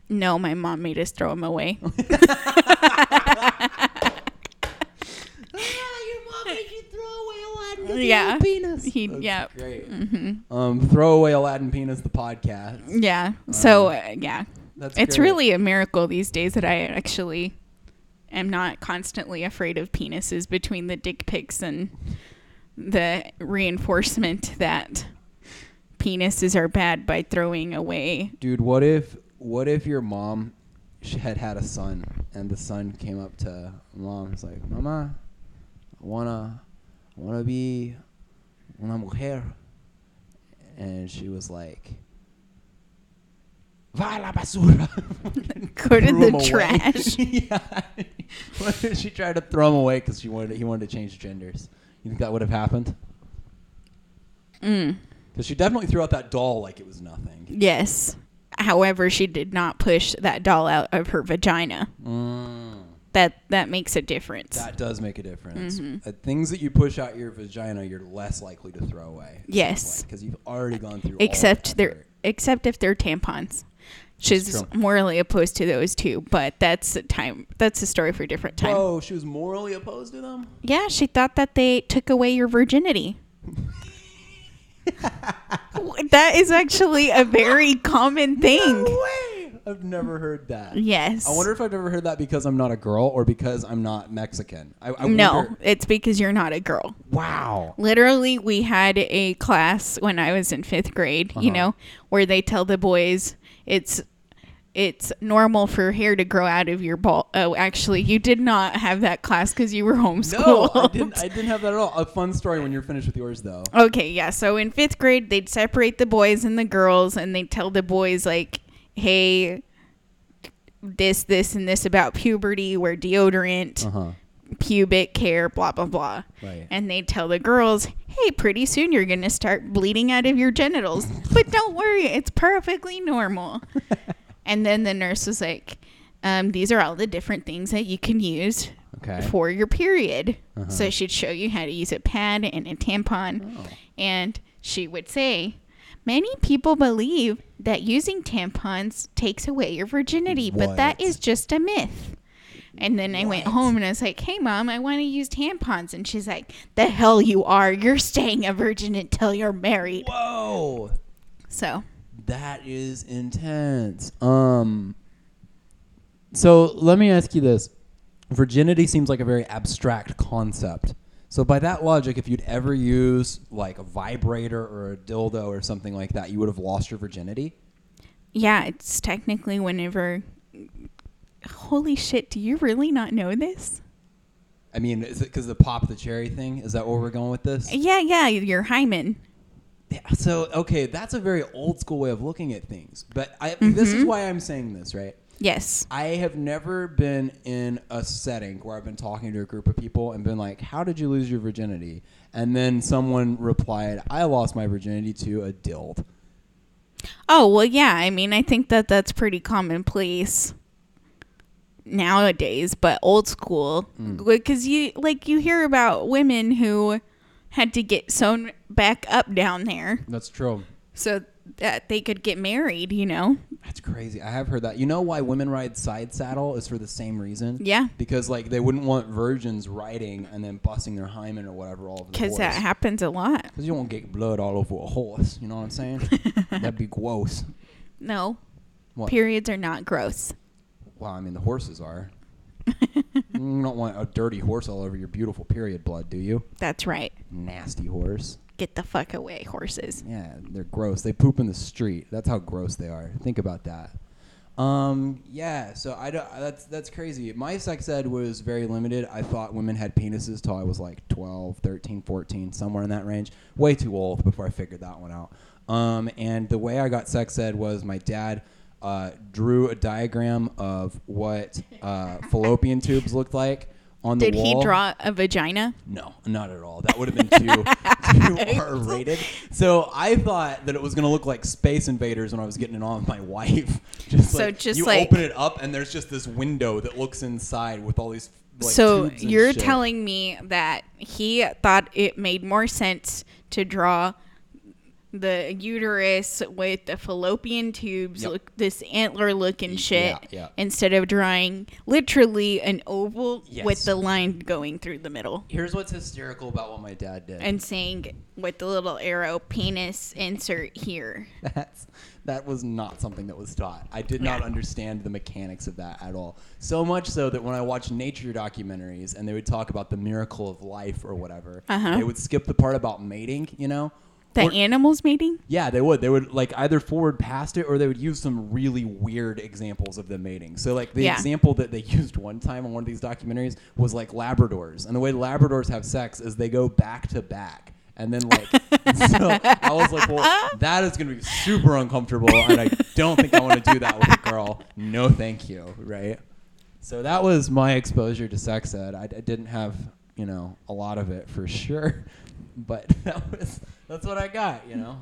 no, my mom made us throw him away. yeah, he yeah. Great. Mm-hmm. Um, throw away Aladdin penis the podcast. Yeah. So uh, yeah, That's it's great. really a miracle these days that I actually am not constantly afraid of penises between the dick pics and the reinforcement that penises are bad by throwing away. Dude, what if what if your mom sh- had had a son and the son came up to mom and was like, "Mama, I wanna, I wanna be una mujer," and she was like, "Va a la basura." Go to the trash. yeah. What if she tried to throw him away because she wanted he wanted to change genders? You think that would have happened? Mm. Because she definitely threw out that doll like it was nothing. Yes. However, she did not push that doll out of her vagina. Mm. That that makes a difference. That does make a difference. Mhm. Uh, things that you push out your vagina, you're less likely to throw away. Yes. because you've already gone through. all except they're except if they're tampons. She's morally opposed to those too, but that's a time. That's a story for a different time. Oh, she was morally opposed to them. Yeah, she thought that they took away your virginity. that is actually a very common thing. way! I've never heard that. Yes. I wonder if I've ever heard that because I'm not a girl or because I'm not Mexican. I, I no, wonder- it's because you're not a girl. Wow. Literally, we had a class when I was in fifth grade, you Uh-huh. know, where they tell the boys it's it's normal for hair to grow out of your ball. Oh, actually, you did not have that class because you were homeschooled. No, I didn't. I didn't have that at all. A fun story when you're finished with yours, though. Okay, yeah. So in fifth grade, they'd separate the boys and the girls, and they'd tell the boys like, "Hey, this, this, and this about puberty. Wear deodorant, Uh huh. Pubic hair, blah blah blah." Right. And they'd tell the girls, "Hey, pretty soon you're gonna start bleeding out of your genitals, but don't worry, it's perfectly normal." and then the nurse was like, um, "These are all the different things that you can use Okay. for your period. Uh-huh. So she'd show you how to use a pad and a tampon. Oh. And she would say, Many people believe that using tampons takes away your virginity, but that is just a myth. And then I went home and I was like, hey, mom, I want to use tampons. And she's like, the hell you are. You're staying a virgin until you're married. Whoa. So, That is intense. Um so let me ask you this. Virginity seems like a very abstract concept. So by that logic, if you'd ever use like a vibrator or a dildo or something like that, you would have lost your virginity? yeah, it's technically whenever. Holy shit, do you really not know this? I mean, is it because the pop the cherry thing? Is that where we're going with this? Yeah, yeah, your hymen. Yeah, so okay, that's a very old school way of looking at things. But I, this is mm-hmm. why I'm saying this, right? Yes. I have never been in a setting where I've been talking to a group of people and been like, "How did you lose your virginity?" And then someone replied, "I lost my virginity to a dild." Oh, well, yeah. I mean, I think that that's pretty commonplace nowadays, but old school. Mm. Because you, like, you hear about women who had to get sewn back up down there That's true. so that they could get married, you know? That's crazy. I have heard that. You know why women ride side saddle is for the same reason? Yeah. Because like they wouldn't want virgins riding and then busting their hymen or whatever all over Because that happens a lot. Because you won't get blood all over a horse. You know what I'm saying? That'd be gross. No. What? Periods are not gross. Well, I mean, the horses are. you don't want a dirty horse all over your beautiful period blood, do you? That's right. Nasty horse. Get the fuck away, horses. Yeah, they're gross. They poop in the street. That's how gross they are. Think about that. Um, yeah, so I don't, that's that's crazy. My sex ed was very limited. I thought women had penises till I was like 12, 13, 14, somewhere in that range. Way too old before I figured that one out. Um, and the way I got sex ed was my dad uh, drew a diagram of what uh, fallopian tubes looked like on the wall. Did he draw a vagina? No, not at all. That would have been too, too R rated. So I thought that it was going to look like Space Invaders when I was getting it on with my wife. Just So like, just you like- open it up and there's just this window that looks inside with all these. Like, so you're shit. telling me that he thought it made more sense to draw the uterus with the fallopian tubes, Yep. look this antler looking shit, yeah, yeah. instead of drawing literally an oval with the line going through the middle Here's what's hysterical about what my dad did. and saying with the little arrow, penis insert here. That's that was not something that was taught. I did not understand the mechanics of that at all. So much so that when I watched nature documentaries and they would talk about the miracle of life or whatever, Uh-huh. they would skip the part about mating. You know. The Or- animals mating? Yeah, they would. They would like either forward past it or they would use some really weird examples of them mating. So like the Yeah. example that they used one time on one of these documentaries was like Labradors. And the way Labradors have sex is they go back to back. And then like so I was like, well, that is gonna be super uncomfortable and I don't think I want to do that with a girl. No thank you, right? So that was my exposure to sex ed. I, I didn't have, you know, a lot of it for sure, but that was that's what I got, you know.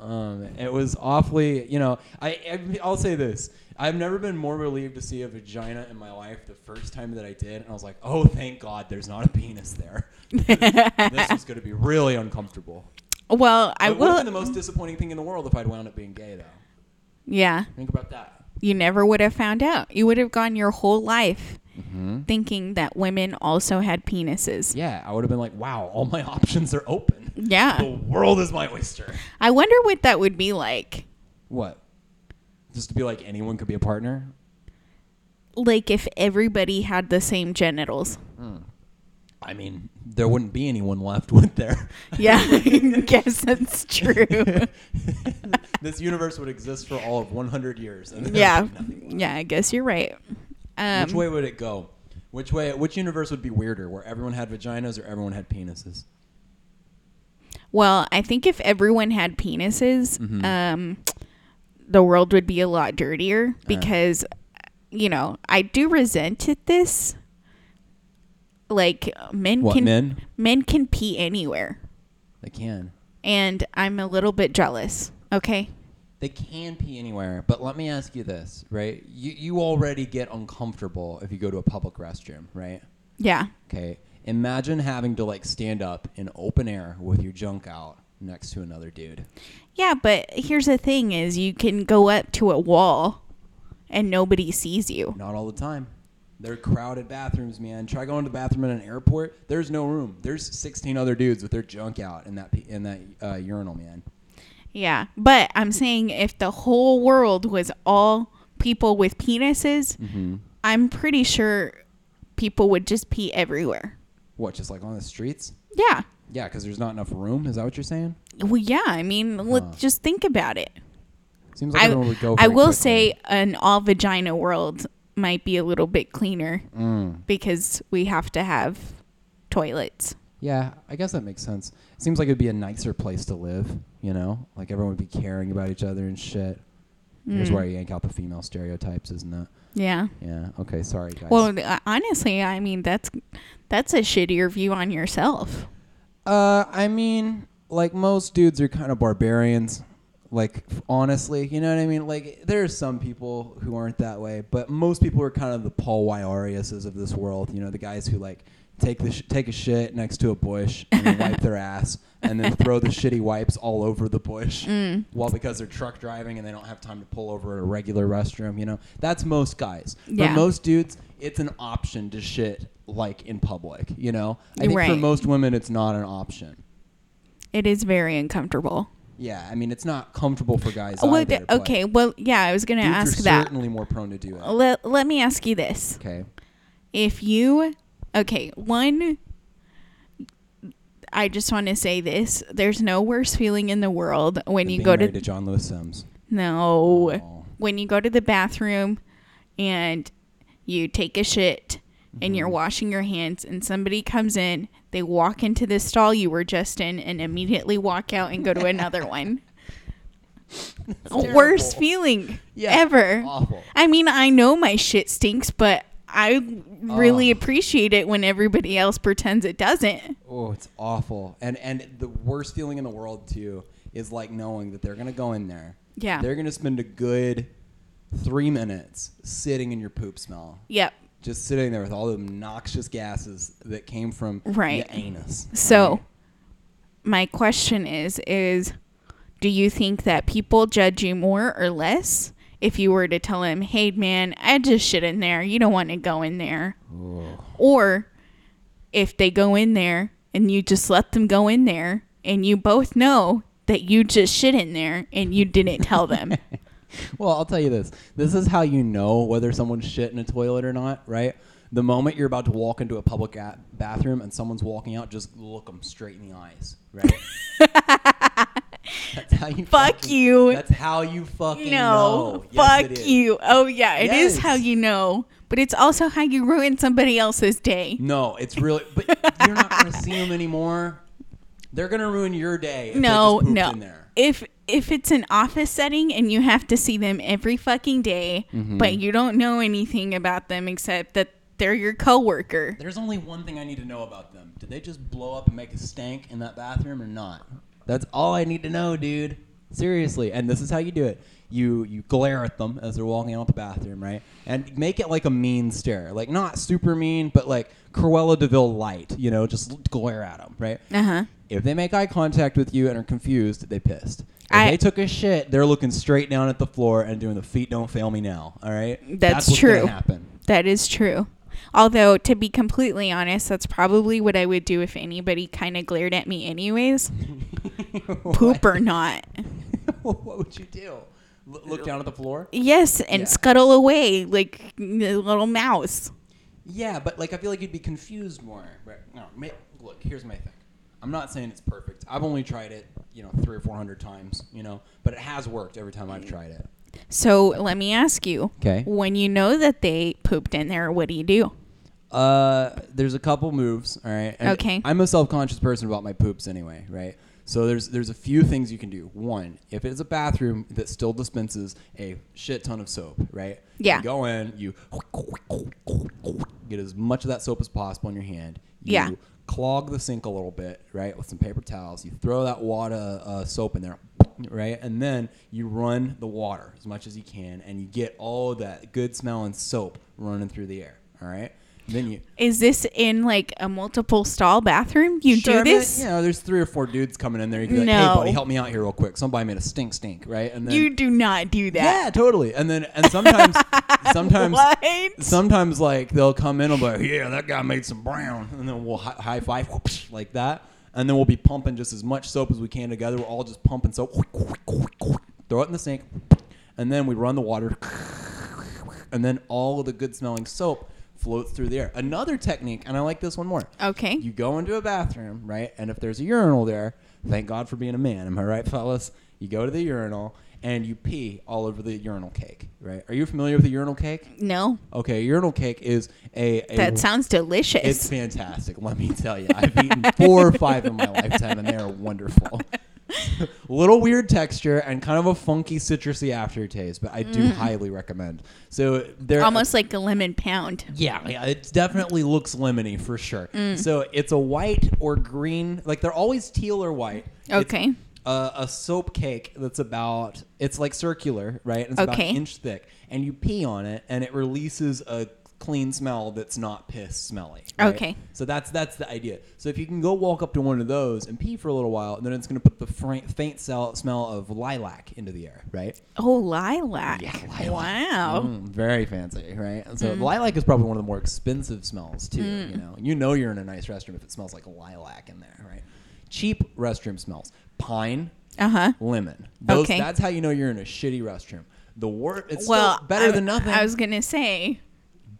Um, it was awfully, you know. I, I I'll say this: I've never been more relieved to see a vagina in my life. The first time that I did, and I was like, "Oh, thank God, there's not a penis there." this is going to be really uncomfortable. Well, I it would have will. been the most disappointing thing in the world if I'd wound up being gay, though. yeah. Think about that. You never would have found out. You would have gone your whole life Mm-hmm. thinking that women also had penises. Yeah, I would have been like, "Wow, all my options are open. Yeah. The world is my oyster." I wonder what that would be like. What? Just to be like anyone could be a partner? Like if everybody had the same genitals. I mean, there wouldn't be anyone left, would there? Yeah, I guess that's true. this universe would exist for all of 100 years. And yeah. would be nothing left. Yeah, I guess you're right. Um, Which way would it go? Which way? Which universe would be weirder, where everyone had vaginas or everyone had penises? Well, I think if everyone had penises, Mm-hmm. um, the world would be a lot dirtier because, you know, I do resent it, this. Like men What, can men? men can pee anywhere, They can. and I'm a little bit jealous. Okay, They can pee anywhere, but let me ask you this, right? You you already get uncomfortable if you go to a public restroom, right? Yeah. Okay. Imagine having to like stand up in open air with your junk out next to another dude. Yeah, but here's the thing is you can go up to a wall and nobody sees you. Not all the time. They're crowded bathrooms, man. Try going to the bathroom in an airport. There's no room. There's 16 other dudes with their junk out in that in that uh, urinal, man. Yeah, but I'm saying if the whole world was all people with penises, Mm-hmm. I'm pretty sure people would just pee everywhere. What, just like on the streets? Yeah. Yeah, because there's not enough room. Is that what you're saying? Well, yeah. I mean, let just think about it. Seems like I, everyone would go. I very will quickly. say an all vagina world might be a little bit cleaner Mm. because we have to have toilets. Yeah, I guess that makes sense. Seems like it'd be a nicer place to live. You know, like everyone would be caring about each other and shit. Here's Mm. where I yank out the female stereotypes, isn't it? Yeah. Yeah. Okay. Sorry, guys. Well, uh, honestly, I mean that's that's a shittier view on yourself. Uh, I mean, like most dudes are kind of barbarians. Like f- honestly, you know what I mean. Like there's some people who aren't that way, but most people are kind of the Paul Wyariuses of this world. You know, the guys who like take the sh- take a shit next to a bush and wipe their ass and then throw the shitty wipes all over the bush. Mm. Well, because they're truck driving and they don't have time to pull over at a regular restroom. You know, that's most guys. Yeah. For most dudes, it's an option to shit like in public. You know, I think for most women, it's not an option. It is very uncomfortable. Yeah, I mean, it's not comfortable for guys Well, either. okay, well, yeah, I was going to dudes ask are that. certainly more prone to do it. Let, let me ask you this. Okay. If you, okay, one, I just want to say this. There's no worse feeling in the world when Than you go to, to John Lewis Sims. no, Oh. when you go to the bathroom and you take a shit and Mm-hmm. you're washing your hands and somebody comes in, they walk into the stall you were just in and immediately walk out and go to another one. Worst feeling Yeah, ever. awful. I mean, I know my shit stinks, but I really Oh. appreciate it when everybody else pretends it doesn't. Oh, it's awful. And and the worst feeling in the world too is like knowing that they're gonna go in there. Yeah. They're gonna spend a good three minutes sitting in your poop smell. Yep. Just sitting there with all the noxious gases that came from Right. your anus. So, my question is is do you think that people judge you more or less if you were to tell him, "Hey man, I just shit in there. You don't want to go in there." Or if they go in there and you just let them go in there and you both know that you just shit in there and you didn't tell them. Well, I'll tell you this. This is how you know whether someone's shit in a toilet or not, right? The moment you're about to walk into a public a- bathroom and someone's walking out, just look them straight in the eyes, right? that's how you Fuck fucking- you. That's how you fucking no, know. Fuck is. you. Oh yeah, it is Yes. how you know, but it's also how you ruin somebody else's day. No, it's really. But you're not gonna see them anymore. They're gonna ruin your day. No, no. If if it's an office setting and you have to see them every fucking day, Mhm. but you don't know anything about them except that they're your coworker. There's only one thing I need to know about them. Did they just blow up and make a stank in that bathroom or not? That's all I need to know, dude. Seriously. And this is how you do it. You you glare at them as they're walking out the bathroom, right? And make it like a mean stare. Like not super mean, but like Cruella de Vil light, you know, just glare at them, right? Uh-huh. If they make eye contact with you and are confused, they pissed. If I- they took a shit, they're looking straight down at the floor and doing the feet don't fail me now, all right? That's, what's true. Happen. That is true. Although to be completely honest, that's probably what I would do if anybody kind of glared at me anyways. Poop or not. what would you do? L- look down at the floor? Yes, and Yeah. scuttle away like a little mouse. Yeah, but like I feel like you'd be confused more. Right? No, ma- look, here's my thing. I'm not saying it's perfect. I've only tried it, you know, three or four hundred times, you know, but it has worked every time I've mm. tried it. So let me ask you. 'Kay. When you know that they pooped in there, what do you do? Uh, there's a couple moves, all right. And Okay. I'm a self-conscious person about my poops anyway, right? So there's there's a few things you can do. One, if it's a bathroom that still dispenses a shit ton of soap, right? Yeah. You go in, you get as much of that soap as possible in your hand. You Yeah. Clog the sink a little bit, right, with some paper towels. You throw that water uh, soap in there, right, and then you run the water as much as you can, and you get all that good smelling soap running through the air. All right. Then you Is this in like a multiple stall bathroom? You Sure, do I mean, this? you know, there's three or four dudes coming in there. You can be like, No. hey, buddy, help me out here real quick. Somebody made a stink stink, right? And then you do not do that. yeah, totally. And then and sometimes sometimes What? sometimes like they'll come in and be like, yeah, that guy made some brown, and then we'll hi- high five like that, and then we'll be pumping just as much soap as we can together. We're all just pumping soap, throw it in the sink, and then we run the water, and then all of the good smelling soap floats through the air. Another technique, and I like this one more. Okay. You go into a bathroom, right? And if there's a urinal there, thank God for being a man. Am I right, fellas? You go to the urinal and you pee all over the urinal cake, right? Are you familiar with the urinal cake? No. Okay, urinal cake is a, a That sounds delicious. it's fantastic. Let me tell you, I've eaten four or five in my lifetime, and they are wonderful. Little weird texture and kind of a funky citrusy aftertaste, but I do highly recommend. So they're Mm. Almost like a lemon pound. yeah, yeah, it definitely looks lemony for sure. So it's a white or green, like they're always teal or white. It's A, a soap cake that's about, it's like circular, right? And it's about Okay. an inch thick, and you pee on it, and it releases a clean smell that's not piss smelly. right? Okay. So that's that's the idea. So if you can go walk up to one of those and pee for a little while, then it's going to put the faint sell- smell of lilac into the air, right? Oh, lilac. Yeah, lilac. Wow. Mm, very fancy, right? And so lilac is probably one of the more expensive smells too. You know, you know you're in a nice restroom if it smells like lilac in there, right? Cheap restroom smells: pine, Uh huh. lemon. Those, Okay. That's how you know you're in a shitty restroom. The word it's Well, better I, than nothing. I was gonna say.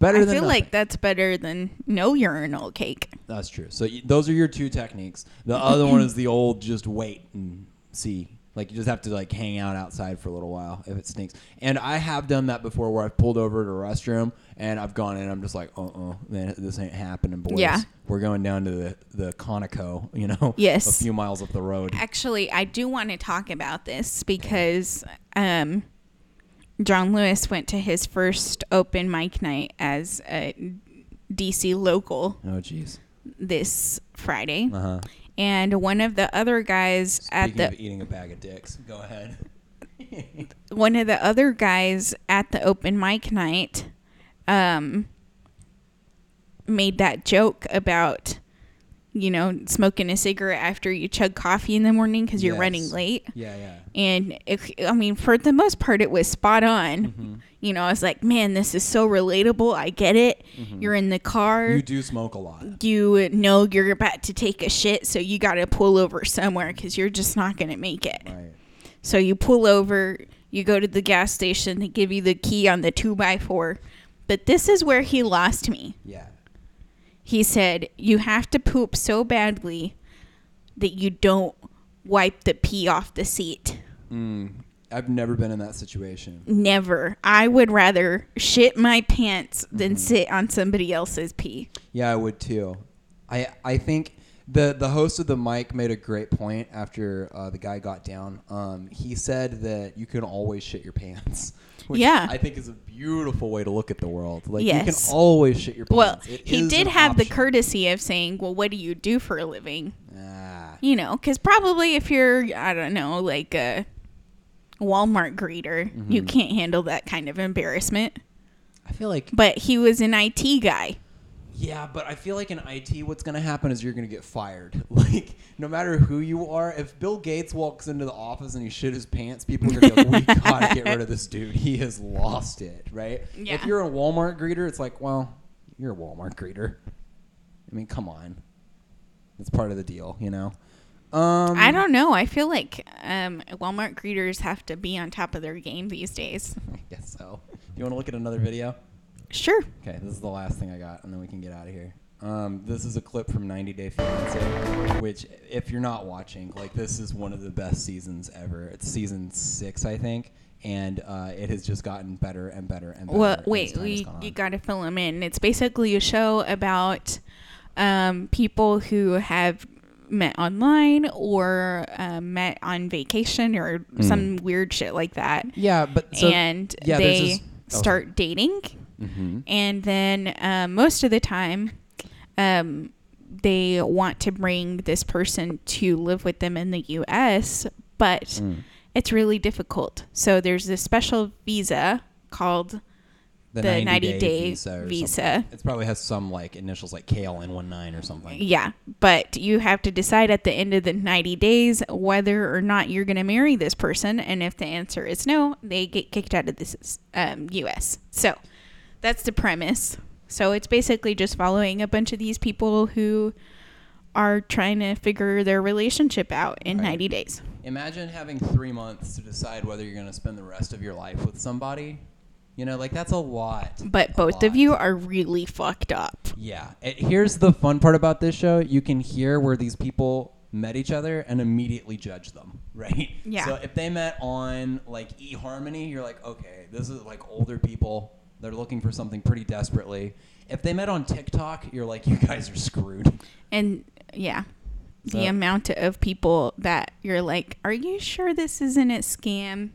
better I feel nothing. like that's better than no urinal cake. That's true. So y- those are your two techniques. The other one is the old just wait and see. Like you just have to like hang out outside for a little while if it stinks. And I have done that before where I've pulled over to a restroom and I've gone in and I'm just like, uh uh man, this ain't happening, boys. Yeah. We're going down to the, the Conoco, you know, Yes. a few miles up the road. Actually, I do want to talk about this because um, John Lewis went to his first open mic night as a DC local Oh jeez. this Friday. Uh huh. And one of the other guys at the of eating a bag of dicks, go ahead. one of the other guys at the open mic night um made that joke about you know smoking a cigarette after you chug coffee in the morning because you're Yes. running late Yeah, yeah. and if i mean for the most part it was spot on Mm-hmm. you know i was like man this is so relatable i get it you're in the car Mm-hmm. You do smoke a lot. you know you're about to take a shit so you got to pull over somewhere because you're just not going to make it Right. so you pull over, you go to the gas station, they give you the key on the 2x4. But this is where he lost me. Yeah. He said, You have to poop so badly that you don't wipe the pee off the seat. Mm. I've never been in that situation. Never. I would rather shit my pants than Mm-hmm. sit on somebody else's pee. Yeah, I would too. I I think the the host of the mic made a great point after uh, the guy got down. Um, he said that you can always shit your pants. Which Yeah. I think is a beautiful way to look at the world. Like you can always shit your pants. Well, It he did have the courtesy of saying, Well, what do you do for a living? Ah, You know, because probably if you're, I don't know, like a Walmart greeter, you Mm-hmm. can't handle that kind of embarrassment. I feel like But he was an IT guy. Yeah, but I feel like in IT, what's gonna happen is you're gonna get fired. Like no matter who you are, if Bill Gates walks into the office and he shit his pants, people are gonna be like, "We gotta get rid of this dude. He has lost it." Right? Yeah. If you're a Walmart greeter, it's like, well, you're a Walmart greeter. I mean, come on. It's part of the deal, you know. Um, I don't know. I feel like um, Walmart greeters have to be on top of their game these days. I guess so. You want to look at another video? Sure. Okay, this is the last thing I got, and then we can get out of here. Um, this is a clip from 90 Day Fiance, which, if you're not watching, like this is one of the best seasons ever. It's season six, I think, and uh, it has just gotten better and better and better. Well, wait, we, you got to fill them in. It's basically a show about um, people who have met online or uh, met on vacation or some weird shit like that. yeah, but so, and yeah, they this- oh, start dating. Mhm. And then um, most of the time, um, they want to bring this person to live with them in the U.S., but Mm. it's really difficult. So there's this special visa called The the 90 day visa. visa. It probably has some like initials like KLN19 or something. Yeah, but you have to decide at the end of the 90 days whether or not you're going to marry this person. And if the answer is no, they get kicked out of this um, U.S. So that's the premise. So it's basically just following a bunch of these people who are trying to figure their relationship out in Right. 90 days. Imagine having three months to decide whether you're going to spend the rest of your life with somebody. You know, like that's a lot. But A both of you are really fucked up. Yeah. It, here's the fun part about this show. You can hear where these people met each other and immediately judge them, right? Yeah. So if they met on like eHarmony, you're like, okay, this is like older people. They're looking for something pretty desperately. If they met on TikTok, you're like, you guys are screwed. And yeah, the So- amount of people that you're like, are you sure this isn't a scam?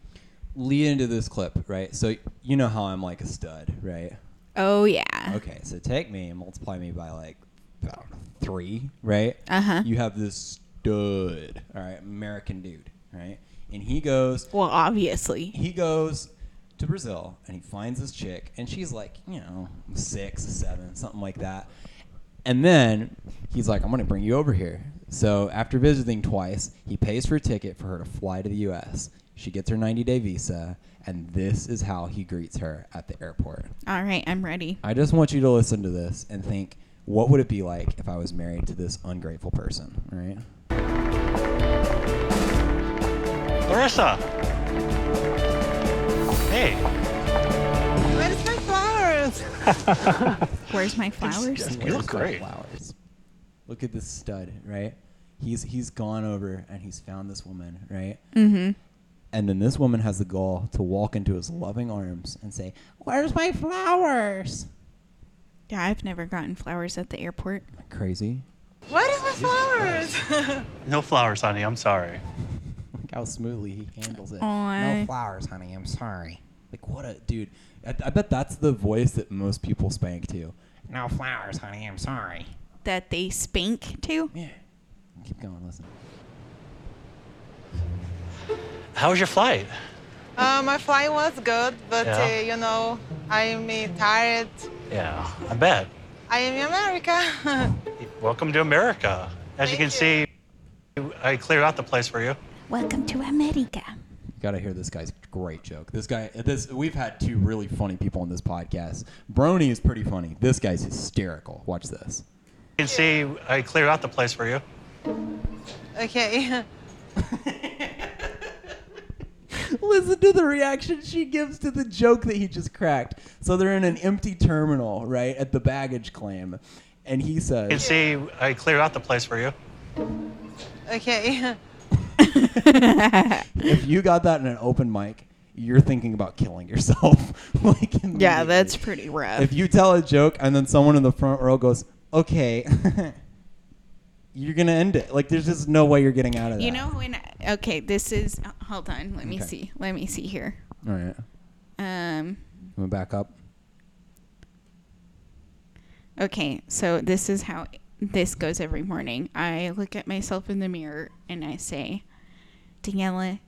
Lead into this clip, right? So you know how I'm like a stud, right? Oh, yeah. Okay, so take me and multiply me by like know, three, right? Uh-huh. You have this stud, all right, American dude, right? And he goes, Well, obviously. he goes to Brazil and he finds this chick, and she's like, you know, six, seven, something like that. And then he's like, I'm gonna bring you over here. So after visiting twice, he pays for a ticket for her to fly to the U.S. She gets her 90 day visa, and this is how he greets her at the airport. All right, I'm ready. I just want you to listen to this and think, what would it be like if I was married to this ungrateful person, all right? Larissa! Hey! Where's my flowers? Where's my flowers? You look great. Flowers. Look at this stud, right? He's he's gone over and he's found this woman, right? Mm-hmm. And then this woman has the gall to walk into his loving arms and say, "Where's my flowers?" Yeah, I've never gotten flowers at the airport. Crazy. Where is my flowers? No flowers, honey. I'm sorry. Look how smoothly he handles it. Aw. No flowers, honey. I'm sorry. Like what a dude. I, I bet that's the voice that most people spank to. No flowers, honey. I'm sorry. That they spank to? Yeah. Keep going. Listen. How was your flight? uh, my flight was good, but Yeah. uh, you know, I'm uh, tired. Yeah, I bet. I am in America. Welcome to America. As you can see, I cleared out the place for you. Welcome to America. You gotta hear this guy's great joke. This guy, this we've had two really funny people on this podcast. Brony is pretty funny. This guy's hysterical. Watch this. You can see, I cleared out the place for you. okay. Listen to the reaction she gives to the joke that he just cracked. So they're in an empty terminal, right, at the baggage claim, and he says, You can see, I cleared out the place for you. Okay. "If you got that in an open mic, you're thinking about killing yourself." like, Yeah, that's pretty rough. If you tell a joke and then someone in the front row goes, "Okay," you're gonna end it. Like, there's just no way you're getting out of that. you know when? Okay, this is. Hold on. Let me Okay. see. Let me see here. All right. Um. Going back up. Okay, so this is how this goes every morning. I look at myself in the mirror and I say, Daniela,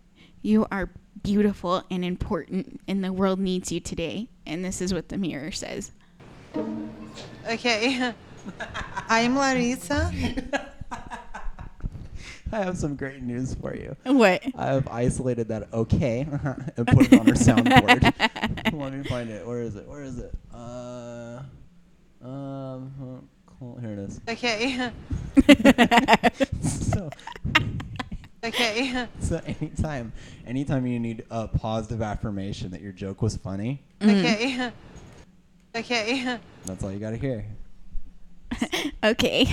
you are beautiful and important, and the world needs you today. And this is what the mirror says. Okay. I'm Larissa. I have some great news for you. What? I have isolated that okay and put it on our soundboard. Let me find it. Where is it? Where is it? Uh, um, huh, cool. here it is. Okay. so, Okay. so anytime, anytime you need a positive affirmation that your joke was funny, mm-hmm. Okay. Okay. that's all you gotta hear. Okay.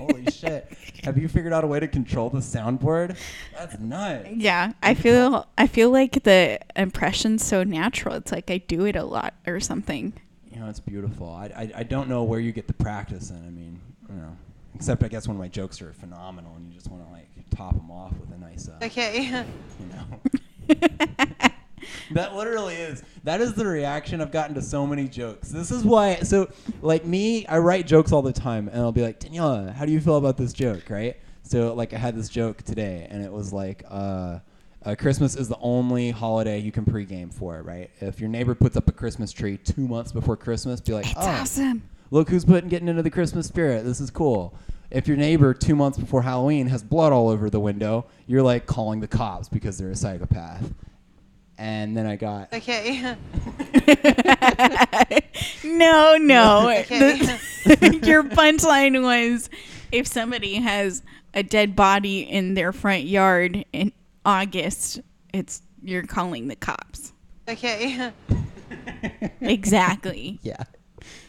Holy shit! Have you figured out a way to control the soundboard? That's nuts. yeah, I feel I feel like the impression's so natural. It's like I do it a lot or something. You know, it's beautiful. I, I, I don't know where you get the practice in. I mean, you know, except I guess when my jokes are phenomenal and you just want to like top them off with a nice, uh, Okay. you know. that literally is. That is the reaction I've gotten to so many jokes. This is why. So, like me, I write jokes all the time, and I'll be like, Daniela, how do you feel about this joke? Right. So, like, I had this joke today, and it was like, uh, Uh, Christmas is the only holiday you can pregame for, right? If your neighbor puts up a Christmas tree two months before Christmas, be like, It's "Oh, awesome. look who's putting getting into the Christmas spirit. This is cool." If your neighbor two months before Halloween has blood all over the window, you're like calling the cops because they're a psychopath. And then I got Okay. No, no. Okay. The- your punchline was if somebody has a dead body in their front yard in August, it's you're calling the cops. Okay. Exactly. yeah.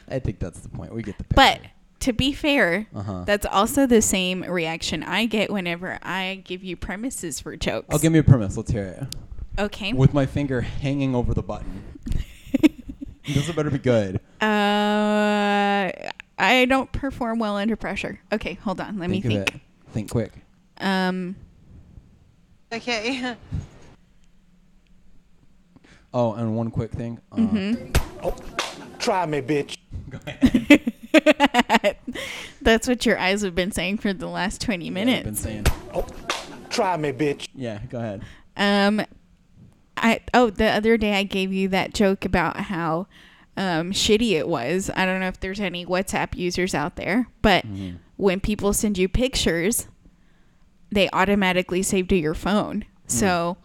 I think that's the point. We get the But to be fair, Uh-huh. that's also the same reaction I get whenever I give you premises for jokes. Oh, give me a premise. Let's hear it. Okay. With my finger hanging over the button. this better be good. Uh, I don't perform well under pressure. Okay, hold on. Let think me of think. it. Think quick. Um, Okay. Oh, and one quick thing. Uh, mhm. Try me, bitch. That's what your eyes have been saying for the last 20 I've minutes. been saying. Try me, bitch. Yeah, go ahead. Um, I oh the other day I gave you that joke about how um, shitty it was. I don't know if there's any WhatsApp users out there, but Mm-hmm. when people send you pictures, they automatically save to your phone. Mm. So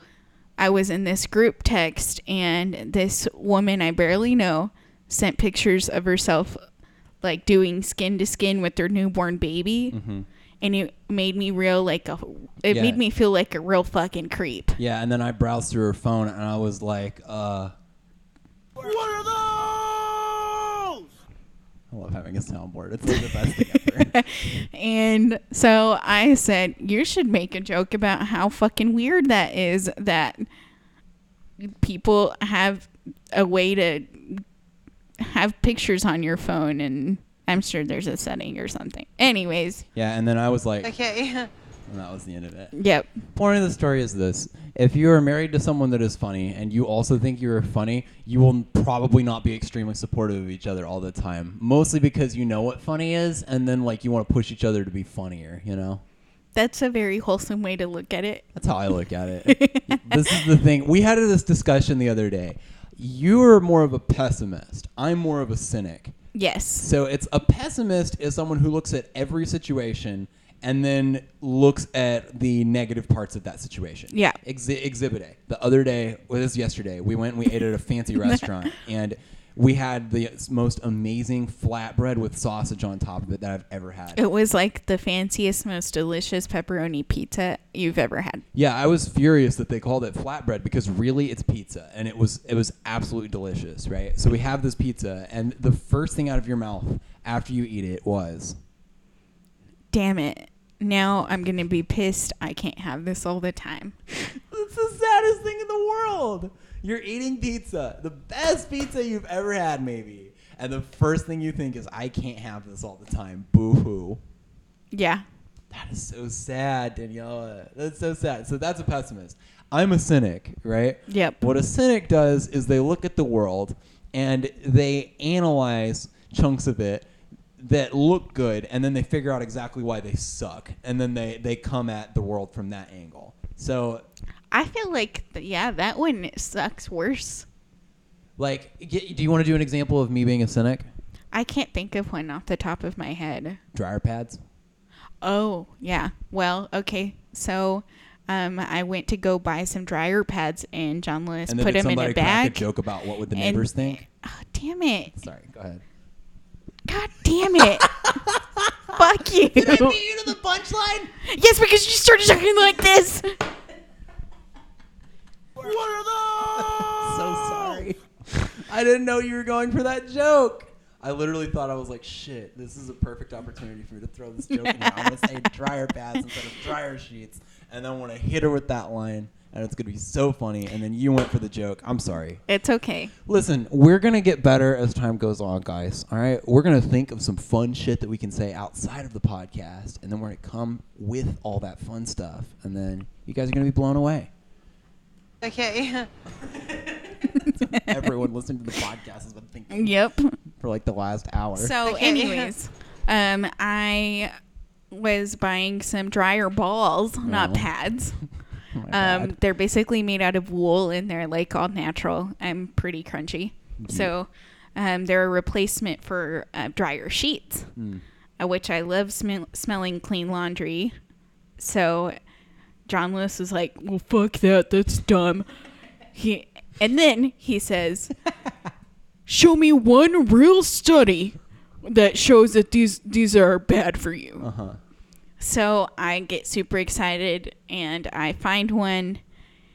I was in this group text, and this woman I barely know sent pictures of herself like doing skin to skin with their newborn baby. Mhm. And it made me real like a. It Yeah. made me feel like a real fucking creep. Yeah, and then I browsed through her phone and I was like, uh. What are those? I love having a soundboard. It's like the best thing ever. And so I said, You should make a joke about how fucking weird that is that people have a way to have pictures on your phone. And I'm sure there's a setting or something. Anyways, yeah, and then I was like, Okay. and that was the end of it. yep. Point of the story is this: if you are married to someone that is funny and you also think you are funny, you will probably not be extremely supportive of each other all the time. Mostly because you know what funny is, and then like you want to push each other to be funnier. You know. That's a very wholesome way to look at it. That's how I look at it. this is the thing. We had this discussion the other day. You are more of a pessimist. I'm more of a cynic. Yes. So it's a pessimist is someone who looks at every situation and then looks at the negative parts of that situation. Yeah. Exhi- exhibit A. The other day, well, this was yesterday, we went and we ate at a fancy restaurant and we had the most amazing flatbread with sausage on top of it that I've ever had. It was like the fanciest, most delicious pepperoni pizza you've ever had. Yeah, I was furious that they called it flatbread because really it's pizza and it was it was absolutely delicious, right? So we have this pizza and the first thing out of your mouth after you eat it was Damn it. Now I'm going to be pissed. I can't have this all the time. It's the saddest thing in the world. You're eating pizza, the best pizza you've ever had, maybe. And the first thing you think is, I can't have this all the time. Boo hoo. Yeah. That is so sad, Daniela. That's so sad. So that's a pessimist. I'm a cynic, right? Yep. What a cynic does is they look at the world and they analyze chunks of it that look good and then they figure out exactly why they suck and then they, they come at the world from that angle. So I feel like, th- yeah, that one sucks worse. Like, do you want to do an example of me being a cynic? I can't think of one off the top of my head. Dryer pads. Oh, yeah. Well, okay. So um, I went to go buy some dryer pads, and John Lewis And put them in a bag. a joke about what would the and- neighbors think? Oh, damn it. Sorry, go ahead. God damn it. Fuck you. Did I beat you to the punchline? Yes, because you started talking like this. What are those? so sorry. I didn't know you were going for that joke. I literally thought I was like, shit, this is a perfect opportunity for me to throw this joke in there. I'm going to say dryer pads instead of dryer sheets. And then when I'm going to hit her with that line. And it's going to be so funny. And then you went for the joke. I'm sorry. It's okay. Listen, we're going to get better as time goes on, guys. All right? We're going to think of some fun shit that we can say outside of the podcast. And then we're going to come with all that fun stuff. And then you guys are going to be blown away. Okay. Everyone listening to the podcast has been thinking Yep. for like the last hour. So, Okay. anyways, um, I was buying some dryer balls, not No. pads. um, they're basically made out of wool and they're like all natural and pretty crunchy. So um, they're a replacement for uh, dryer sheets, Mm. uh, which I love sm- smelling clean laundry. So John Lewis was like, "Well, fuck that. That's dumb." He and then he says, "Show me one real study that shows that these these are bad for you." Uh huh. So I get super excited and I find one.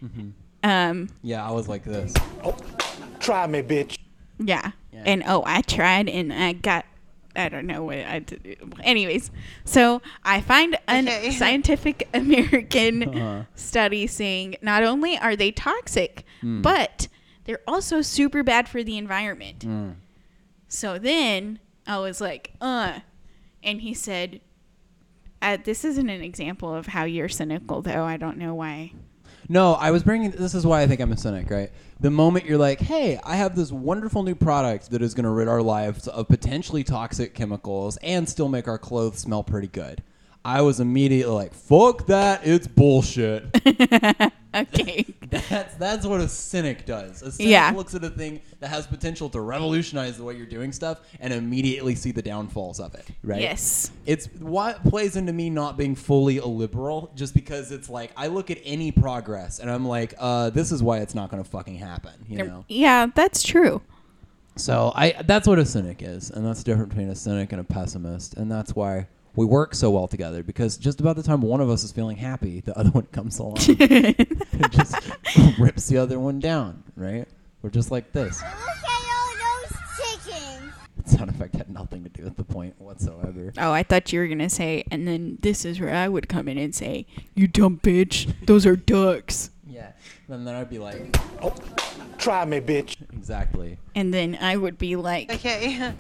Mhm. Um, Yeah, I was like this. Oh, Try me, bitch. yeah. And oh, I tried and I got. I don't know what I did. Anyways, so I find a Scientific American Uh-huh. study saying not only are they toxic, Mm. but they're also super bad for the environment. Mm. So then I was like, uh. And he said, uh, This isn't an example of how you're cynical, though. I don't know why. No, I was bringing. This is why I think I'm a cynic, right? The moment you're like, "Hey, I have this wonderful new product that is going to rid our lives of potentially toxic chemicals and still make our clothes smell pretty good," I was immediately like, "Fuck that! It's bullshit." okay. that's that's what a cynic does. A cynic Yeah. looks at a thing that has potential to revolutionize the way you're doing stuff and immediately see the downfalls of it. Right? Yes. It's what plays into me not being fully a liberal, just because it's like I look at any progress and I'm like, uh, this is why it's not going to fucking happen. You know. Yeah, that's true. So I that's what a cynic is, and that's different between a cynic and a pessimist, and that's why we work so well together because just about the time one of us is feeling happy, the other one comes along and just rips the other one down. Right? We're just like this. That sound effect had nothing to do with the point whatsoever. Oh, I thought you were going to say, and then this is where I would come in and say, You dumb bitch. Those are ducks. Yeah. And then I'd be like, Oh, try me, bitch. exactly. And then I would be like, Okay.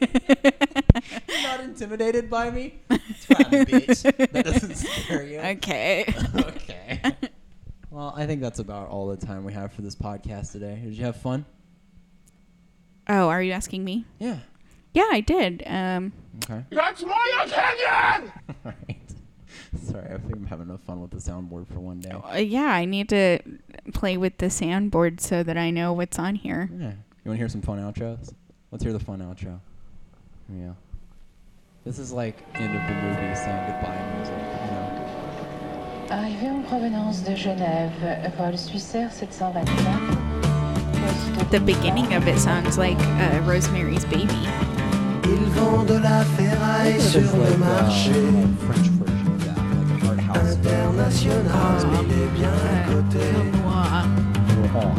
You're not intimidated by me? Try me, bitch. That doesn't scare you. Okay. okay. Well, I think that's about all the time we have for this podcast today. Did you have fun? Oh, are you asking me? Yeah. Yeah, I did. Um, Okay. That's my opinion! All right. Sorry, I think I'm having enough fun with the soundboard for one day. uh, yeah, I need to play with the soundboard so that I know what's on here. Yeah. You want to hear some fun outros? Let's hear the fun outro. Here we go. This is like end of the movie saying goodbye music, you know. Arrivé en provenance de Genève, vol Swissair 725. The beginning of it sounds like uh, Rosemary's Baby. Ils vendent de la ferraille sur le uh, marché international. Uh, il est bien uh, coté.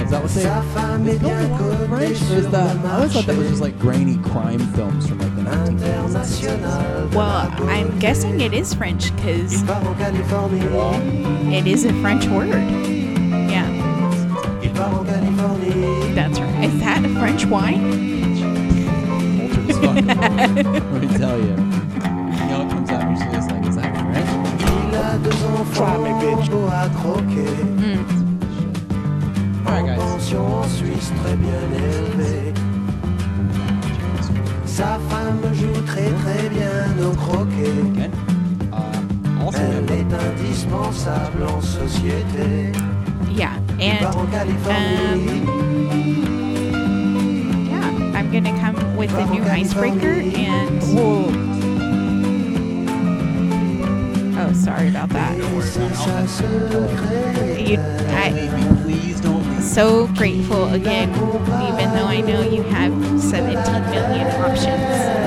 Is that what they? Sa femme est bien cotée French? Or sur is le that? I always thought that was just like grainy crime films from like the 1980s. international. Well, I'm guessing it is French because Il part en Californie. it is a French word. Yeah, Il part en Californie. that's right. Is that a French wine? Cultured as fuck. Let me tell you. You know, it comes out and she's like, is that French? Il a deux enfants beaux à croquer. Hmm. Alright, guys. Sa femme joue très très bien au croquet. Okay. Uh, Elle est indispensable en société. Yeah, Il part en and Californie. yeah, I'm gonna come with a new icebreaker and. Oh, sorry about that. You, I, please don't leave. So grateful again, even though I know you have 17 million options.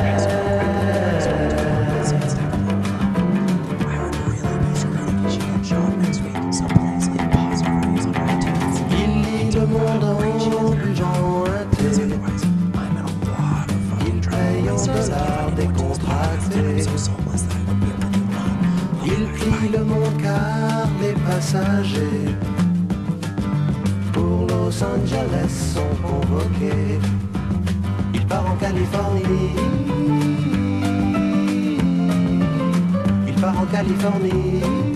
Il part en Californie.